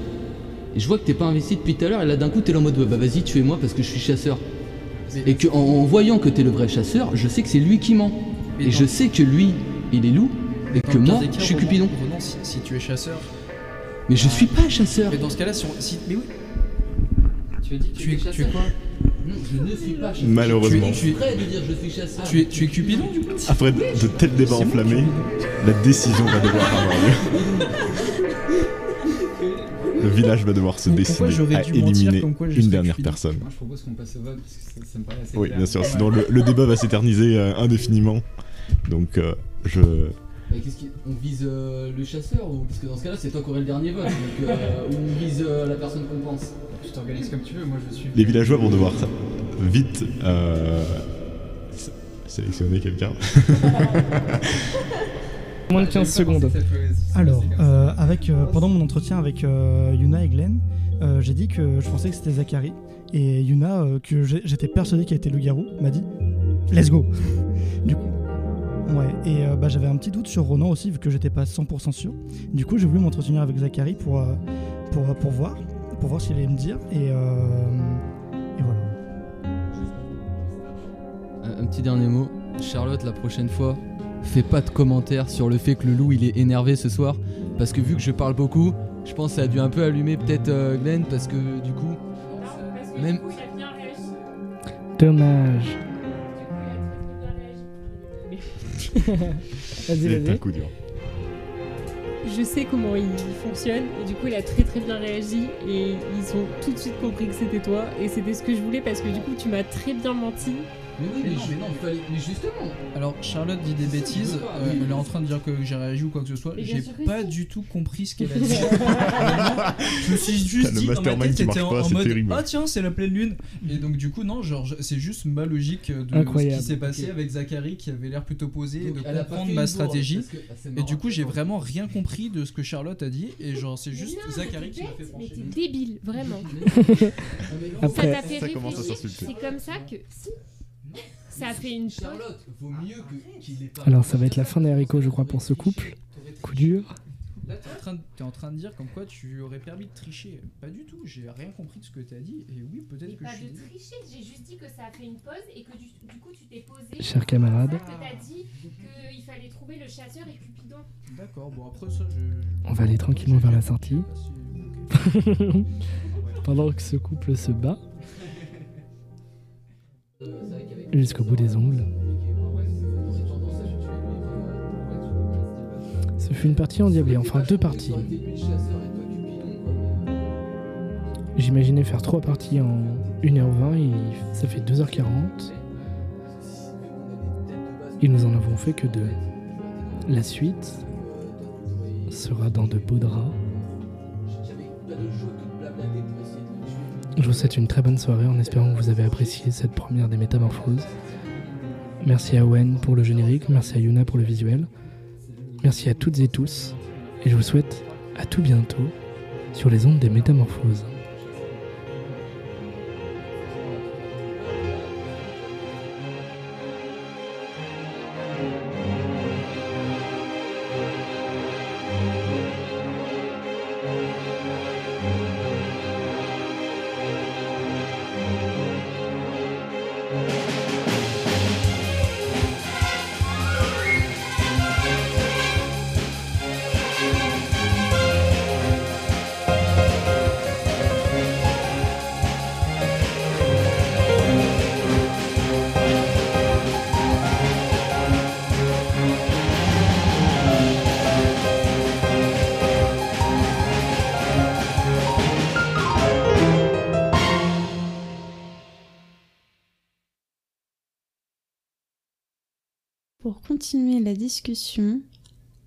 Et je vois que t'es pas investi depuis tout à l'heure et là d'un coup t'es là en mode ouais, bah vas-y tuez-moi parce que je suis chasseur. Et que en, en voyant que t'es le vrai chasseur, je sais que c'est lui qui ment. Mais Et je sais que lui, il est loup et que moi, je suis Cupidon. Ronan, si, si tu es chasseur. Mais je bah, suis pas chasseur. Mais dans ce cas-là, si, on- si- mais oui. Tu as dit tu es, tu es quoi? Je ne suis pas chasseur. Malheureusement. Je suis exprès de dire je suis chasseur. Tu es, tu es Cupidon du coup? Après de, de tels débats enflammés, la décision va devoir avoir lieu. Le village va devoir se décider j'aurais à éliminer une dernière Cupidon? personne. Moi je propose qu'on passe au vote parce que ça, ça me paraît assez Oui, clair. bien sûr, sinon le, le débat va s'éterniser euh, indéfiniment. Donc euh, je... Bah, qu'est-ce qui- On vise euh, le chasseur ou parce que dans ce cas-là c'est toi qui aurais le dernier vote donc, euh, ou on vise euh, la personne qu'on pense. Tu t'organises comme tu veux, moi je suis. Les villageois vont devoir vite euh, s- sélectionner quelqu'un. Moins de 15 secondes. Alors, euh, avec, euh, pendant mon entretien avec euh, Yuna et Glenn, euh, j'ai dit que je pensais que c'était Zachary. Et Yuna, euh, que j'étais persuadé qu'il était loup-garou, m'a dit Let's go Du coup, ouais. Et euh, bah, j'avais un petit doute sur Ronan aussi, vu que j'étais pas 100% sûr. Du coup, j'ai voulu m'entretenir avec Zachary pour, euh, pour, pour voir, pour voir ce qu'il allait me dire. Et, euh, et voilà. Un, un petit dernier mot. Charlotte, la prochaine fois, fais pas de commentaires sur le fait que le loup il est énervé ce soir. Parce que vu que je parle beaucoup, je pense que ça a dû un peu allumer peut-être euh, Glenn parce que du coup. Même. Dommage. Vas-y, C'est un vas-y. coup dur. Je sais comment il fonctionne et du coup il a très très bien réagi et ils ont tout de suite compris que c'était toi et c'était ce que je voulais parce que du coup tu m'as très bien menti. Mais oui, mais non, mais non, mais justement. Alors Charlotte dit des bêtises, euh, elle est en train de dire que j'ai réagi ou quoi que ce soit. J'ai pas du tout compris ce qu'elle a dit. Je me suis juste T'as le dit dans ma mastermind tête qui en, pas, en mode terrible. ah tiens c'est la pleine lune et donc du coup non genre c'est juste ma logique de Incroyable. ce qui s'est passé avec Zachary qui avait l'air plutôt posé et de comprendre ma stratégie que- ah, et du coup j'ai vraiment rien compris de ce que Charlotte a dit et genre c'est juste Non, Zachary mais qui m'a t'es fait Mais t'es débile, vraiment. Après- ça t'a fait Ça commence à réfléchir. s'insulter. C'est comme ça que. Si. Ça a fait une Charlotte, vaut mieux que- qu'il ait pas. Alors, ça va être la fin des haricots, je crois, pour ce couple. Coup dur. Là, t'es en, train de, t'es en train de dire comme quoi tu aurais permis de tricher. Pas du tout, j'ai rien compris de ce que t'as dit. Et oui, peut-être que Pas je suis. de tricher, j'ai juste dit que ça a fait une pause et que du, du coup tu t'es posé. Chers camarades. Que t'as dit qu'il fallait trouver le chasseur et Cupidon. D'accord, bon après ça, je. On va aller tranquillement vers la sortie. Pendant que ce couple se bat. Jusqu'au bout des ongles. Ce fut une partie endiablée, enfin deux parties. J'imaginais faire trois parties en 1h20 et ça fait 2h40. Et nous en avons fait que deux. La suite sera dans de beaux draps. Vous souhaite une très bonne soirée en espérant que vous avez apprécié cette première des métamorphoses. Merci à Owen pour le générique, merci à Yuna pour le visuel. Merci à toutes et tous et je vous souhaite à tout bientôt sur les ondes des métamorphoses.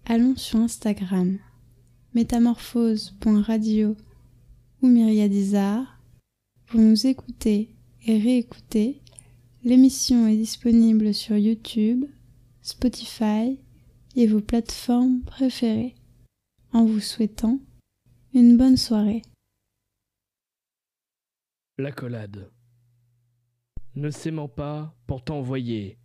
Allons sur Instagram métamorphose.radio ou Myriadizar pour nous écouter et réécouter. L'émission est disponible sur YouTube, Spotify et vos plateformes préférées. En vous souhaitant une bonne soirée. L'accolade. Ne s'aimant pas, pourtant voyez,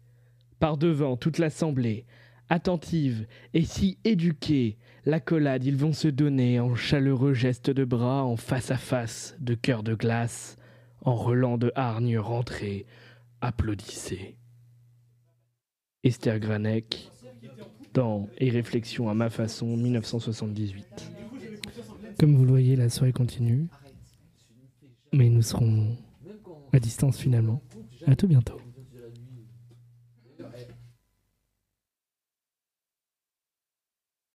par devant toute l'assemblée, attentive et si éduquée, l'accolade ils vont se donner en chaleureux gestes de bras, en face à face, de cœur de glace, en relent de hargne rentrée, applaudissez. Esther Granek, dans Et réflexion à ma façon, 1978. Comme vous le voyez, la soirée continue. Mais nous serons à distance finalement. À tout bientôt.